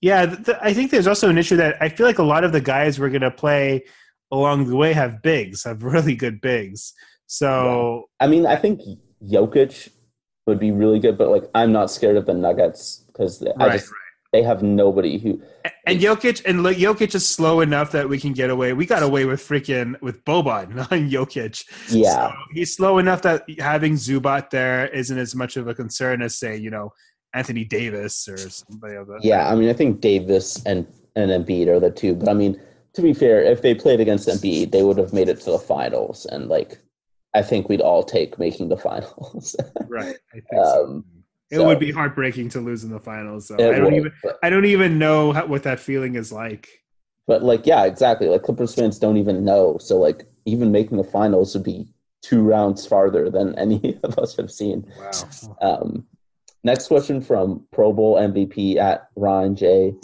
Yeah, I think there's also an issue that I feel like a lot of the guys we're going to play along the way have bigs, have really good bigs. So yeah. I mean, I think Jokic would be really good, but like I'm not scared of the Nuggets because I just right they have nobody who. And Jokic and Jokic is slow enough that we can get away. We got away with freaking with Boban, not Jokic. Yeah, so he's slow enough that having Zubac there isn't as much of a concern as say you know Anthony Davis or somebody of that. Yeah, I mean I think Davis and and Embiid are the two, but I mean to be fair, if they played against Embiid, they would have made it to the finals, and like I think we'd all take making the finals. right. I think um, so. It so, would be heartbreaking to lose in the finals. So I don't would, even but, I don't even know how, what that feeling is like. But like, yeah, exactly. Like Clippers fans don't even know. So like, even making the finals would be two rounds farther than any of us have seen. Wow. Um, next question from Pro Bowl MVP at Ryan J,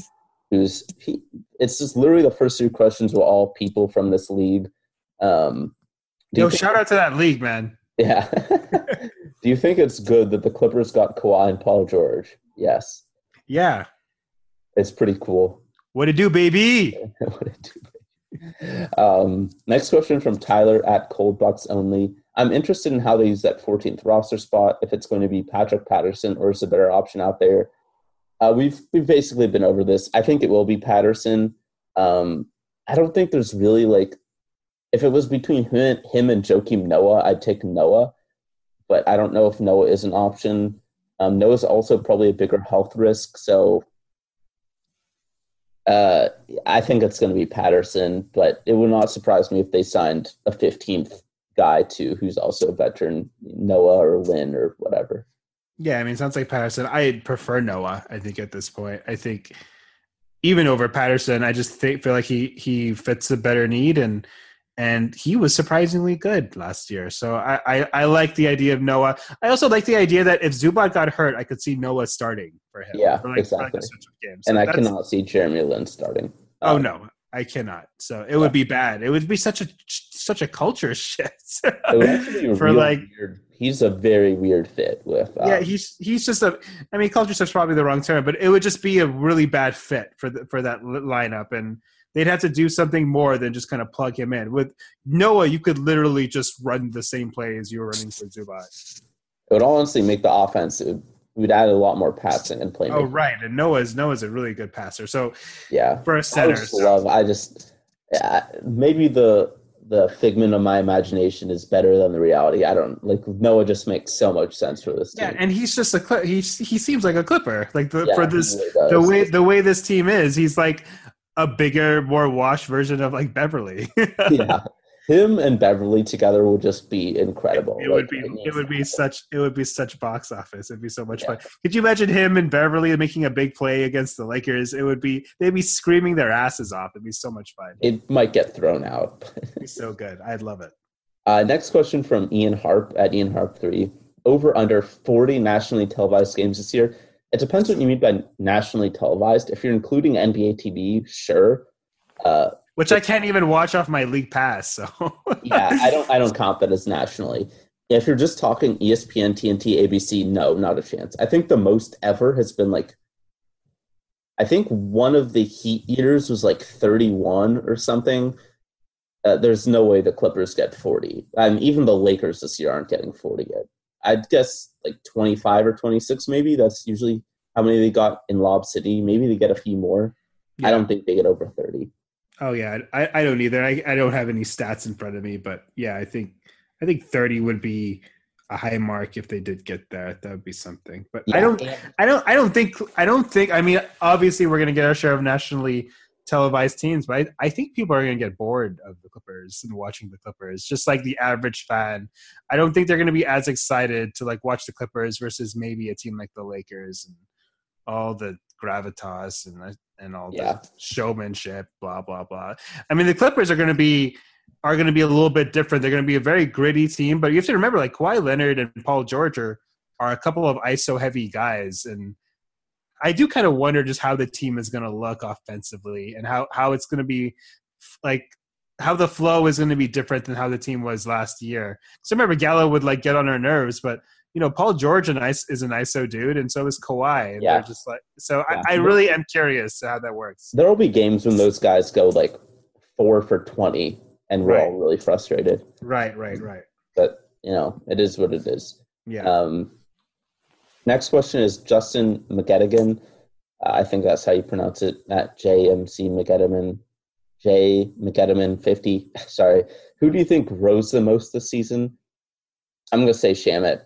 who's he, it's just literally the first two questions were all people from this league. Um, Yo, shout out to that league, man. Yeah. Do you think it's good that the Clippers got Kawhi and Paul George? Yes. Yeah. It's pretty cool. What it do, baby? what it do, Um, next question from Tyler at Cold Bucks Only. I'm interested in how they use that 14th roster spot. If it's going to be Patrick Patterson or is a better option out there? Uh, we've we've basically been over this. I think it will be Patterson. Um, I don't think there's really like if it was between him, him and Joakim Noah, I'd take Noah but I don't know if Noah is an option. Um, Noah's also probably a bigger health risk, so uh, I think it's going to be Patterson. But it would not surprise me if they signed a 15th guy too, who's also a veteran, Noah or Lin or whatever. Yeah, I mean, sounds like Patterson. I prefer Noah. I think at this point, I think even over Patterson, I just think, feel like he he fits a better need and and he was surprisingly good last year. So I, I, I, like the idea of Noah. I also like the idea that if Zubac got hurt, I could see Noah starting for him. Yeah, for like, exactly. Like so and I cannot see Jeremy Lin starting. Oh um, no, I cannot. So it yeah. would be bad. It would be such a such a culture shift for like. Weird. He's a very weird fit with. Um, yeah, he's he's just a. I mean, culture shift's probably the wrong term, but it would just be a really bad fit for the, for that lineup and they'd have to do something more than just kind of plug him in. With Noah, you could literally just run the same play as you were running for Zubac. It would honestly make the offense. It would, add a lot more passing and playing. Oh, right, and Noah's Noah's a really good passer. So yeah, for a center, I just love. I just yeah, maybe the the figment of my imagination is better than the reality. I don't like Noah just makes so much sense for this team. Yeah, and he's just a Cli- he. He seems like a Clipper. Like the, Yeah, for this really the way the way this team is, he's like a bigger, more washed version of like Beverley. yeah, him and Beverley together will just be incredible. It Like, would be it would be happen. such it would be such box office. It'd be so much Yeah. fun. Could you imagine him and Beverley making a big play against the Lakers? It would be they'd be screaming their asses off. It'd be so much fun. It might get thrown out. It'd be so good. I'd love it. Uh, next question from Ian Harp at Ian Harp three. Over under forty nationally televised games this year. It depends what you mean by nationally televised. If you're including NBA TV, sure. Uh, Which I can't even watch off my league pass. So yeah, I don't I don't count that as nationally. If you're just talking ESPN, TNT, ABC, no, not a chance. I think the most ever has been like I think one of the Heat years was like 31 or something. Uh, there's no way the Clippers get 40. And even the Lakers this year aren't getting 40 yet. I'd guess like 25 or 26 maybe. That's usually how many they got in Lob City. Maybe they get a few more. I don't think they get over 30. Oh yeah, I, I don't either. I, I don't have any stats in front of me, but yeah, I think I think thirty would be a high mark if they did get that. That would be something. But I don't I don't I don't think I don't think I mean obviously we're gonna get our share of nationally televised teams, but I, I think people are gonna get bored of the Clippers and watching the Clippers, just like the average fan. I don't think they're gonna be as excited to like watch the Clippers versus maybe a team like the Lakers and all the gravitas and and all Yeah. the showmanship, blah blah blah. I mean, the Clippers are going to be are going to be a little bit different. They're going to be a very gritty team, but you have to remember, like Kawhi Leonard and Paul George are, are a couple of ISO heavy guys, and I do kind of wonder just how the team is going to look offensively and how how it's going to be like how the flow is going to be different than how the team was last year. Because I remember Gallo would like get on our nerves, but you know Paul George an ice is an ISO dude, and so is Kawhi. Yeah. they're just like so. Yeah. I, I really am curious how that works. There will be games when those guys go like four for 20 and we're all really frustrated. Right, right, right. But, you know, it is what it is. Yeah. Um, next question is Justin McGettigan. Uh, I think that's how you pronounce it. At JMC McGettiman. J McGettiman 50. Sorry. Who do you think rose the most this season? I'm going to say Shamet.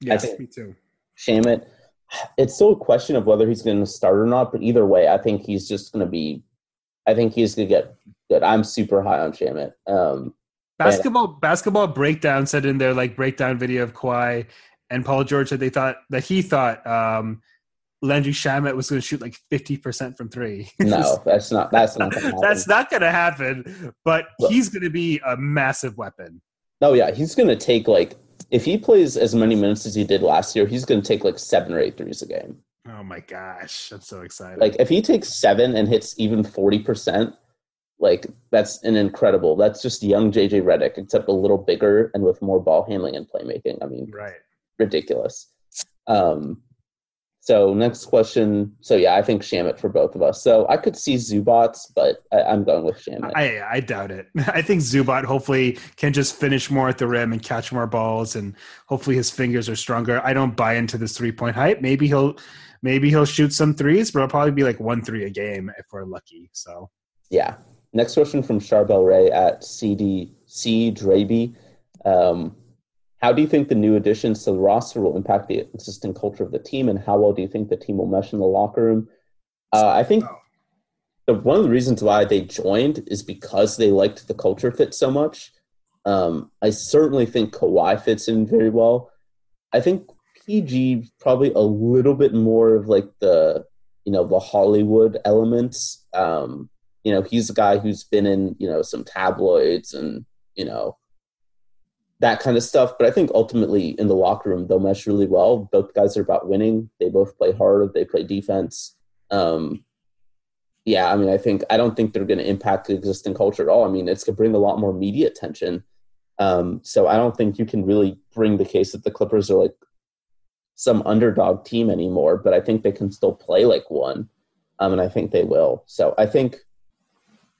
Yes, think- me too. Shamet. It's still a question of whether he's going to start or not, but either way, I think he's just going to be. I think he's going to get good. I'm super high on Shamet. Um, Basketball basketball breakdown said in their like breakdown video of Kawhi and Paul George that they thought that he thought um Landry Shamet was going to shoot like fifty percent from three. no, that's not. That's not. Gonna happen. That's not going to happen. But Look. he's going to be a massive weapon. Oh yeah, he's going to take like if he plays as many minutes as he did last year, he's going to take like seven or eight threes a game. Oh my gosh, I'm so excited. Like if he takes seven and hits even forty percent, like that's an incredible. That's just young JJ Redick, except a little bigger and with more ball handling and playmaking. I mean, right. ridiculous. Um, so next question. So yeah, I think Shamet for both of us. So I could see Zubac, but I, I'm going with Shamet. I I doubt it. I think Zubac hopefully can just finish more at the rim and catch more balls, and hopefully his fingers are stronger. I don't buy into this three point hype. Maybe he'll maybe he'll shoot some threes, but it'll probably be like one three a game if we're lucky. So Yeah. Next question from Charbel Ray at CDC Draby. Um, how do you think the new additions to the roster will impact the existing culture of the team, and how well do you think the team will mesh in the locker room? Uh, I think the, one of the reasons why they joined is because they liked the culture fit so much. Um, I certainly think Kawhi fits in very well. I think PG probably a little bit more of like the you know the Hollywood elements. Um, you know, he's a guy who's been in you know some tabloids and you know that kind of stuff. But I think ultimately in the locker room they'll mesh really well. Both guys are about winning. They both play hard. They play defense. Um, yeah, I mean, I think I don't think they're going to impact the existing culture at all. I mean, it's going to bring a lot more media attention. Um, so I don't think you can really bring the case that the Clippers are like some underdog team anymore. But I think they can still play like one, um, and I think they will. So I think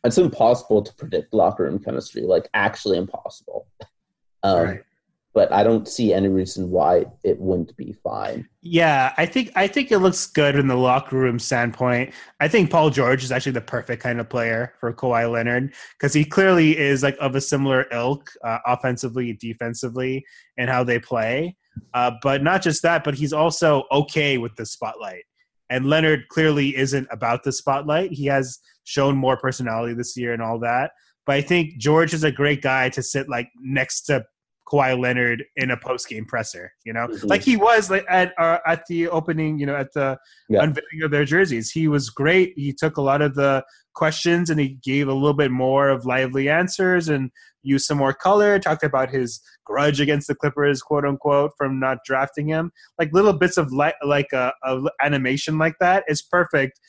it's impossible to predict locker room chemistry, like actually impossible. Um, right. but I don't see any reason why it wouldn't be fine. Yeah, I think I think it looks good in the locker room standpoint. I think Paul George is actually the perfect kind of player for Kawhi Leonard because he clearly is like of a similar ilk, uh, offensively, defensively, and how they play. Uh, but not just that, but he's also okay with the spotlight. And Leonard clearly isn't about the spotlight. He has shown more personality this year and all that. But I think George is a great guy to sit like next to Kawhi Leonard in a post game presser, you know, mm-hmm. like he was like at uh, at the opening, you know, at the yeah. unveiling of their jerseys. He was great. He took a lot of the questions and he gave a little bit more of lively answers and used some more color. Talked about his grudge against the Clippers, quote unquote, from not drafting him. Like little bits of li- like a, a animation like that is perfect.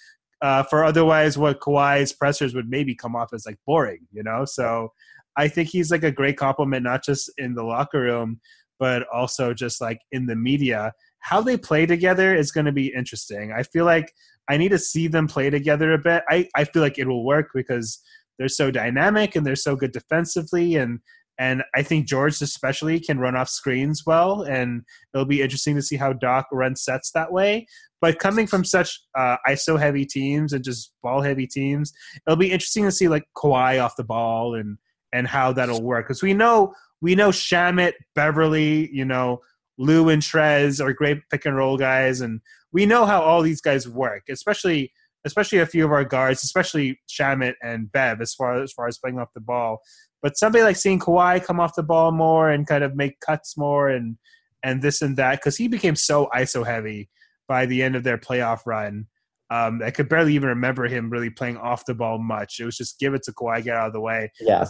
Uh, for otherwise, what Kawhi's pressers would maybe come off as like boring, you know. So I think he's like a great compliment, not just in the locker room, but also just like in the media. How they play together is going to be interesting. I feel like I need to see them play together a bit. I, I feel like it will work because they're so dynamic and they're so good defensively and and I think George especially can run off screens well, and it'll be interesting to see how Doc runs sets that way. But coming from such uh, ISO heavy teams and just ball heavy teams, it'll be interesting to see like Kawhi off the ball and and how that'll work because we know we know Shamet, Beverley, you know Lou and Trez are great pick and roll guys, and we know how all these guys work, especially especially a few of our guards, especially Shamet and Bev, as far as far as playing off the ball. But somebody like seeing Kawhi come off the ball more and kind of make cuts more and and this and that because he became so ISO heavy by the end of their playoff run. Um, I could barely even remember him really playing off the ball much. It was just give it to Kawhi, get out of the way. Yeah.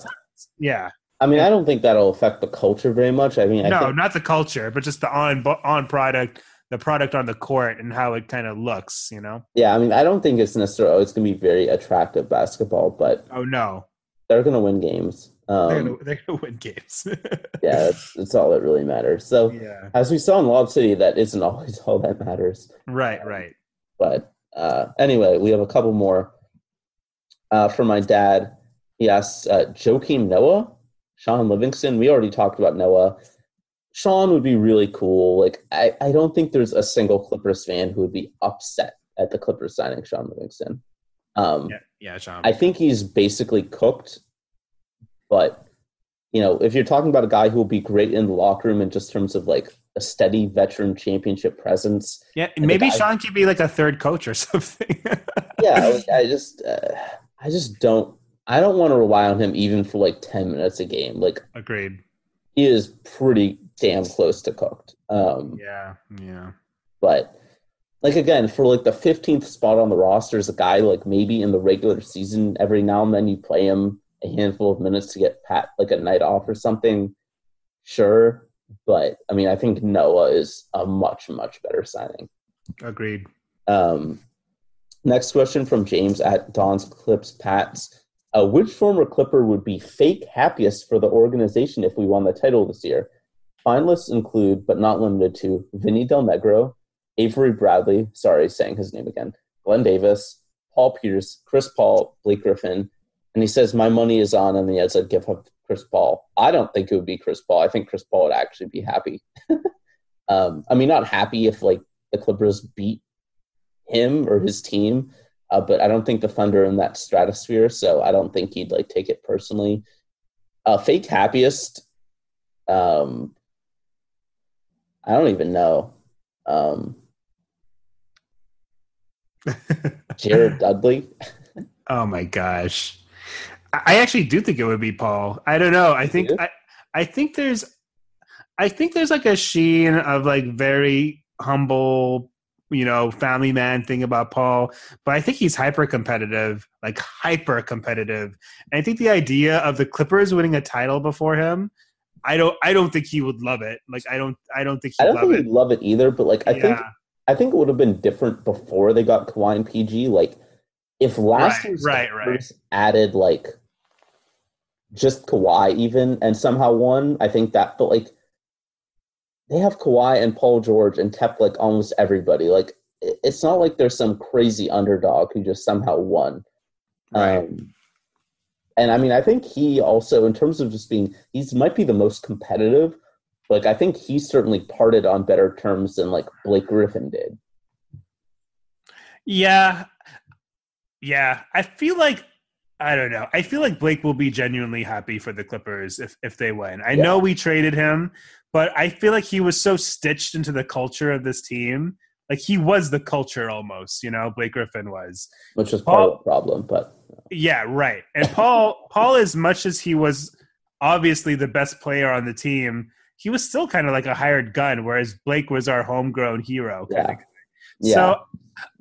Yeah. I mean, I don't think that'll affect the culture very much. I mean, I no, think- not the culture, but just the on on product, the product on the court, and how it kind of looks. You know. Yeah, I mean, I don't think it's necessarily oh, it's going to be very attractive basketball, but oh no, they're going to win games. Um, they're going to win games. yeah, that's, that's all that really matters. So, yeah. as we saw in Lob City, that isn't always all that matters. Right, right. But uh, anyway, we have a couple more. Uh, for my dad, he asks uh, Joakim Noah Shaun Livingston. We already talked about Noah. Shaun would be really cool. Like I, I don't think there's a single Clippers fan who would be upset at the Clippers signing Shaun Livingston. Um, yeah, yeah, Shaun. I think he's basically cooked, but you know, if you're talking about a guy who will be great in the locker room in just terms of like a steady veteran championship presence, yeah, maybe guy, Shaun could be like a third coach or something. yeah, like, I just, uh, I just don't I don't want to rely on him even for like 10 minutes a game. Like, agreed. He is pretty damn close to cooked. Um, yeah, yeah. But, like, again, for like the 15th spot on the roster is a guy like maybe in the regular season, every now and then you play him a handful of minutes to get pat like a night off or something. Sure. But, I mean, I think Noah is a much, much better signing. Agreed. Um, next question from James at Don's Clips Pats. Uh, which former Clipper would be fake happiest for the organization if we won the title this year? Finalists include, but not limited to, Vinny Del Negro, Avery Bradley, sorry, saying his name again, Glen Davis, Paul Pierce, Chris Paul, Blake Griffin. And he says, My money is on, and he has a give up Chris Paul. I don't think it would be Chris Paul. I think Chris Paul would actually be happy. um, I mean, not happy if like the Clippers beat him or his team, uh, but I don't think the Thunder in that stratosphere, so I don't think he'd like take it personally. Uh, fake happiest, um, I don't even know. Um, Jared Dudley. oh my gosh, I actually do think it would be Paul. I don't know. I think I, I think there's, I think there's like a sheen of like very humble you know, family man thing about Paul, but I think he's hyper competitive, like hyper competitive. And I think the idea of the Clippers winning a title before him, I don't, I don't think he would love it. Like, I don't, I don't think he I don't think it. he'd love it either. But like, I yeah. think, I think it would have been different before they got Kawhi and PG. Like, if last right, year's right, right. added like just Kawhi even and somehow won, I think that. But like they have Kawhi and Paul George and kept like almost everybody. Like it's not like there's some crazy underdog who just somehow won. Right. Um, and I mean, I think he also, in terms of just being, he's might be the most competitive, like I think he certainly parted on better terms than like Blake Griffin did. Yeah. Yeah. I feel like I don't know. I feel like Blake will be genuinely happy for the Clippers if if they win. I Yeah. know we traded him, but I feel like he was so stitched into the culture of this team. Like he was the culture almost, you know, Blake Griffin was. which was part of the problem. But Yeah, right. And Paul Paul as much as he was obviously the best player on the team, he was still kind of like a hired gun whereas Blake was our homegrown hero kind Yeah. of yeah, So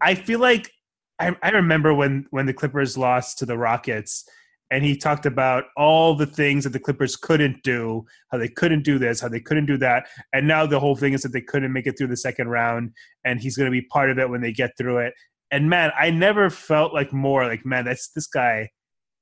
I feel like I, I remember when when the Clippers lost to the Rockets, and he talked about all the things that the Clippers couldn't do, how they couldn't do this, how they couldn't do that, and now the whole thing is that they couldn't make it through the second round, and he's going to be part of it when they get through it. And man, I never felt like more like man, that's this guy.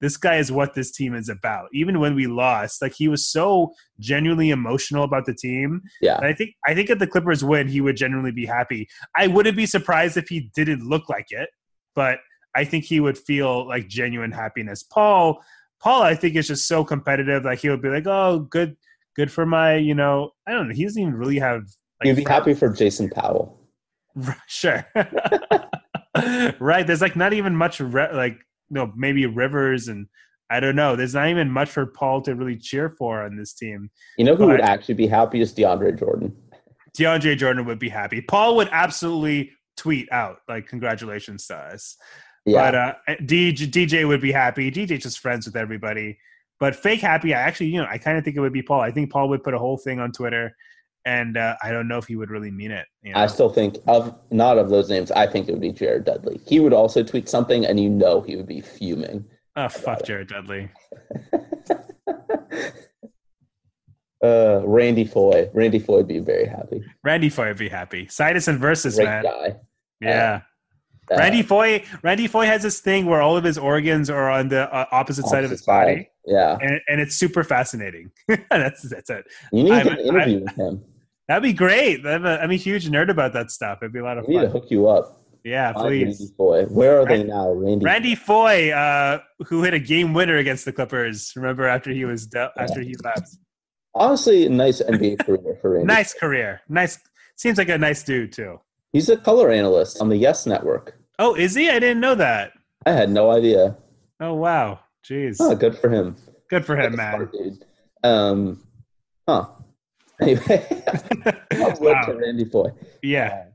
This guy is what this team is about. Even when we lost, like he was so genuinely emotional about the team. yeah, And I think I think if the Clippers win, he would genuinely be happy. I wouldn't be surprised if he didn't look like it, but I think he would feel like genuine happiness. Paul, Paul, I think is just so competitive. Like he would be like, "Oh, good, good for my, you know, I don't know. He doesn't even really have. Like, you'd be friends. happy for Jason Powell. sure, right? There's like not even much, re- like no, maybe Rivers and I don't know. There's not even much for Paul to really cheer for on this team. You know who would actually be happy is DeAndre Jordan. DeAndre Jordan would be happy. Paul would absolutely tweet out like congratulations to us. Yeah, But uh, DJ, DJ would be happy. DJ's just friends with everybody. But fake happy, I actually, you know, I kind of think it would be Paul. I think Paul would put a whole thing on Twitter, and uh, I don't know if he would really mean it. You know? I still think of not of those names. I think it would be Jared Dudley. He would also tweet something, and you know he would be fuming. oh fuck Jared Dudley. Uh, Randy Foye. Randy Foye would be very happy. Randy Foye would be happy. situs inversus Great man. guy. Yeah. Uh, Randy Foye. Randy Foye has this thing where all of his organs are on the uh, opposite side of his opposite side. body, Yeah, and, and it's super fascinating. that's that's it. you need I'm- an interview with him. That'd be great. I'm a, I'm a huge nerd about that stuff. It'd be a lot of We need to hook you up. Yeah, Find please. Randy Foye. Where are they now, Randy? Randy Foye, uh, who hit a game winner against the Clippers. Remember after he was de- after he left. Honestly, a nice NBA career for Randy. Nice career. Nice. Seems like a nice dude too. He's a color analyst on the Yes Network. Oh, is he? I didn't know that. I had no idea. Oh wow. Jeez. Oh, good for him. Good for him, man. dude. Um, huh. Anyway, wow. Randy Foye. Yeah.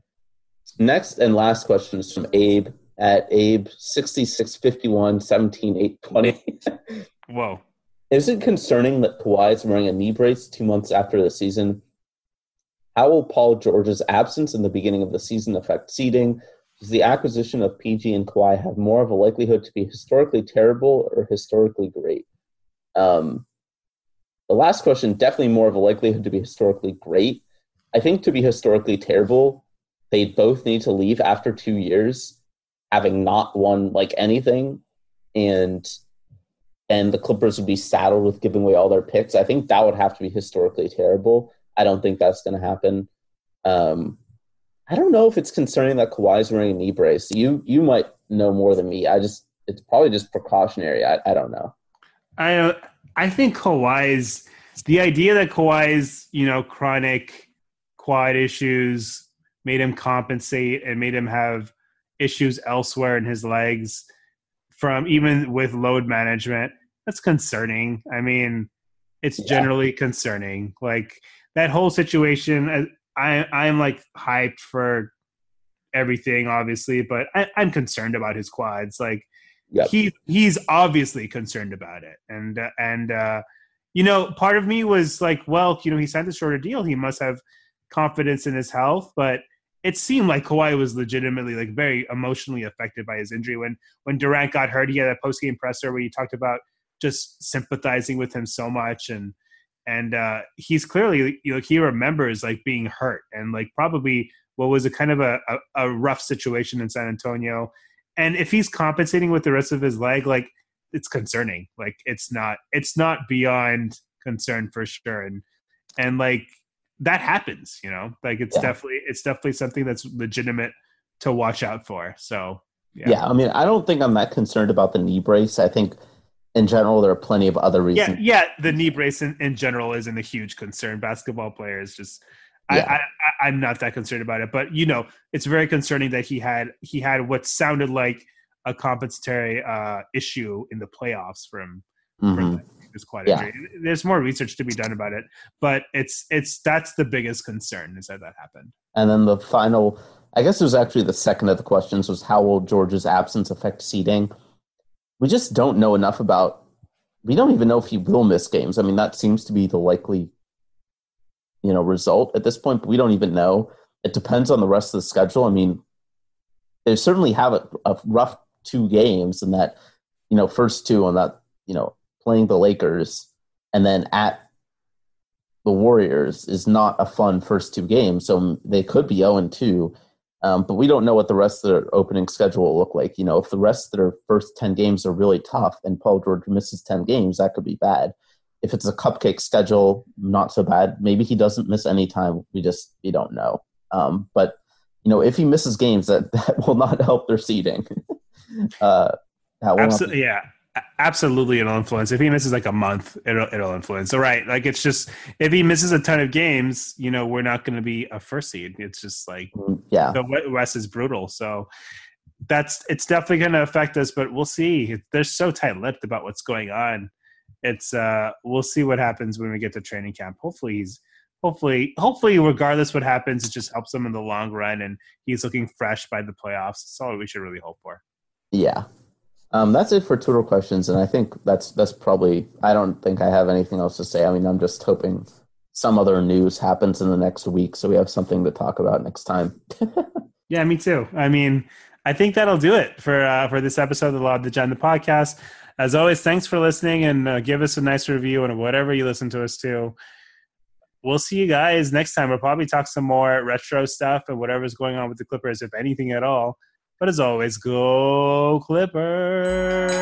Next and last question is from Abe at Abe 6651 17 8 20. Whoa. Is it concerning that Kawhi is wearing a knee brace two months after the season? How will Paul George's absence in the beginning of the season affect seeding? Does the acquisition of PG and Kawhi have more of a likelihood to be historically terrible or historically great? Um, the last question definitely more of a likelihood to be historically great. I think to be historically terrible, they both need to leave after two years, having not won like anything, and and the Clippers would be saddled with giving away all their picks. I think that would have to be historically terrible. I don't think that's going to happen. Um, I don't know if it's concerning that Kawhi's wearing a knee brace. You you might know more than me. I just it's probably just precautionary. I, I don't know. I uh, I think Kawhi's the idea that Kawhi's you know chronic quad issues made him compensate and made him have issues elsewhere in his legs from even with load management. That's concerning. I mean, it's Yeah. generally concerning. Like that whole situation. uh, I I'm like hyped for everything, obviously, but I, I'm concerned about his quads. Like Yep. he he's obviously concerned about it and uh, and uh you know part of me was like well you know he signed a shorter deal he must have confidence in his health but it seemed like Kawhi was legitimately like very emotionally affected by his injury when when Durant got hurt he had a post game presser where he talked about just sympathizing with him so much and and uh he's clearly you know he remembers like being hurt and like probably what was a kind of a, a, a rough situation in San Antonio and if he's compensating with the rest of his leg like it's concerning like it's not it's not beyond concern for sure and and like that happens you know like it's Yeah. definitely it's definitely something that's legitimate to watch out for so Yeah. I mean, I don't think I'm that concerned about the knee brace. I think in general, there are plenty of other reasons. Yeah, yeah. The knee brace in, in general isn't a huge concern. Basketball players just. Yeah. I, I, I'm not that concerned about it, but you know, it's very concerning that he had he had what sounded like a compensatory uh, issue in the playoffs from Mhm. from quad Yeah. injury. There's more research to be done about it, but it's it's that's the biggest concern is that that happened. And then the final, I guess it was actually the second of the questions was how will George's absence affect seeding? We just don't know enough about. We don't even know if he will miss games. I mean, that seems to be the likely, you know, result at this point. But we don't even know. It depends on the rest of the schedule. I mean, they certainly have a, a rough two games, and that you know, first two on that, you know, playing the Lakers and then at the Warriors is not a fun first two games. So they could be 0 and 2. Um, but we don't know what the rest of their opening schedule will look like. You know, if the rest of their first 10 games are really tough and Paul George misses 10 games, that could be bad. If it's a cupcake schedule, not so bad. Maybe he doesn't miss any time. We just, we don't know. Um, but, you know, if he misses games, that, that will not help their seeding. uh, Absolutely, yeah, absolutely, it'll influence. If he misses like a month, it'll it'll influence. So right, like it's just if he misses a ton of games, you know, we're not going to be a first seed. It's just like yeah. the West is brutal. So that's it's definitely going to affect us, but we'll see. They're so tight-lipped about what's going on. It's uh we'll see what happens when we get to training camp. Hopefully he's hopefully hopefully regardless what happens, it just helps him in the long run and he's looking fresh by the playoffs. That's all we should really hope for. Yeah. Um, that's it for Twitter questions, and I think that's that's probably. I don't think I have anything else to say. I mean, I'm just hoping some other news happens in the next week, so we have something to talk about next time. Yeah, me too. I mean, I think that'll do it for uh, for this episode of the Law of the Gen, the podcast. As always, thanks for listening and uh, give us a nice review and whatever you listen to us to. We'll see you guys next time. We'll probably talk some more retro stuff and whatever's going on with the Clippers, if anything at all. But as always, go Clippers!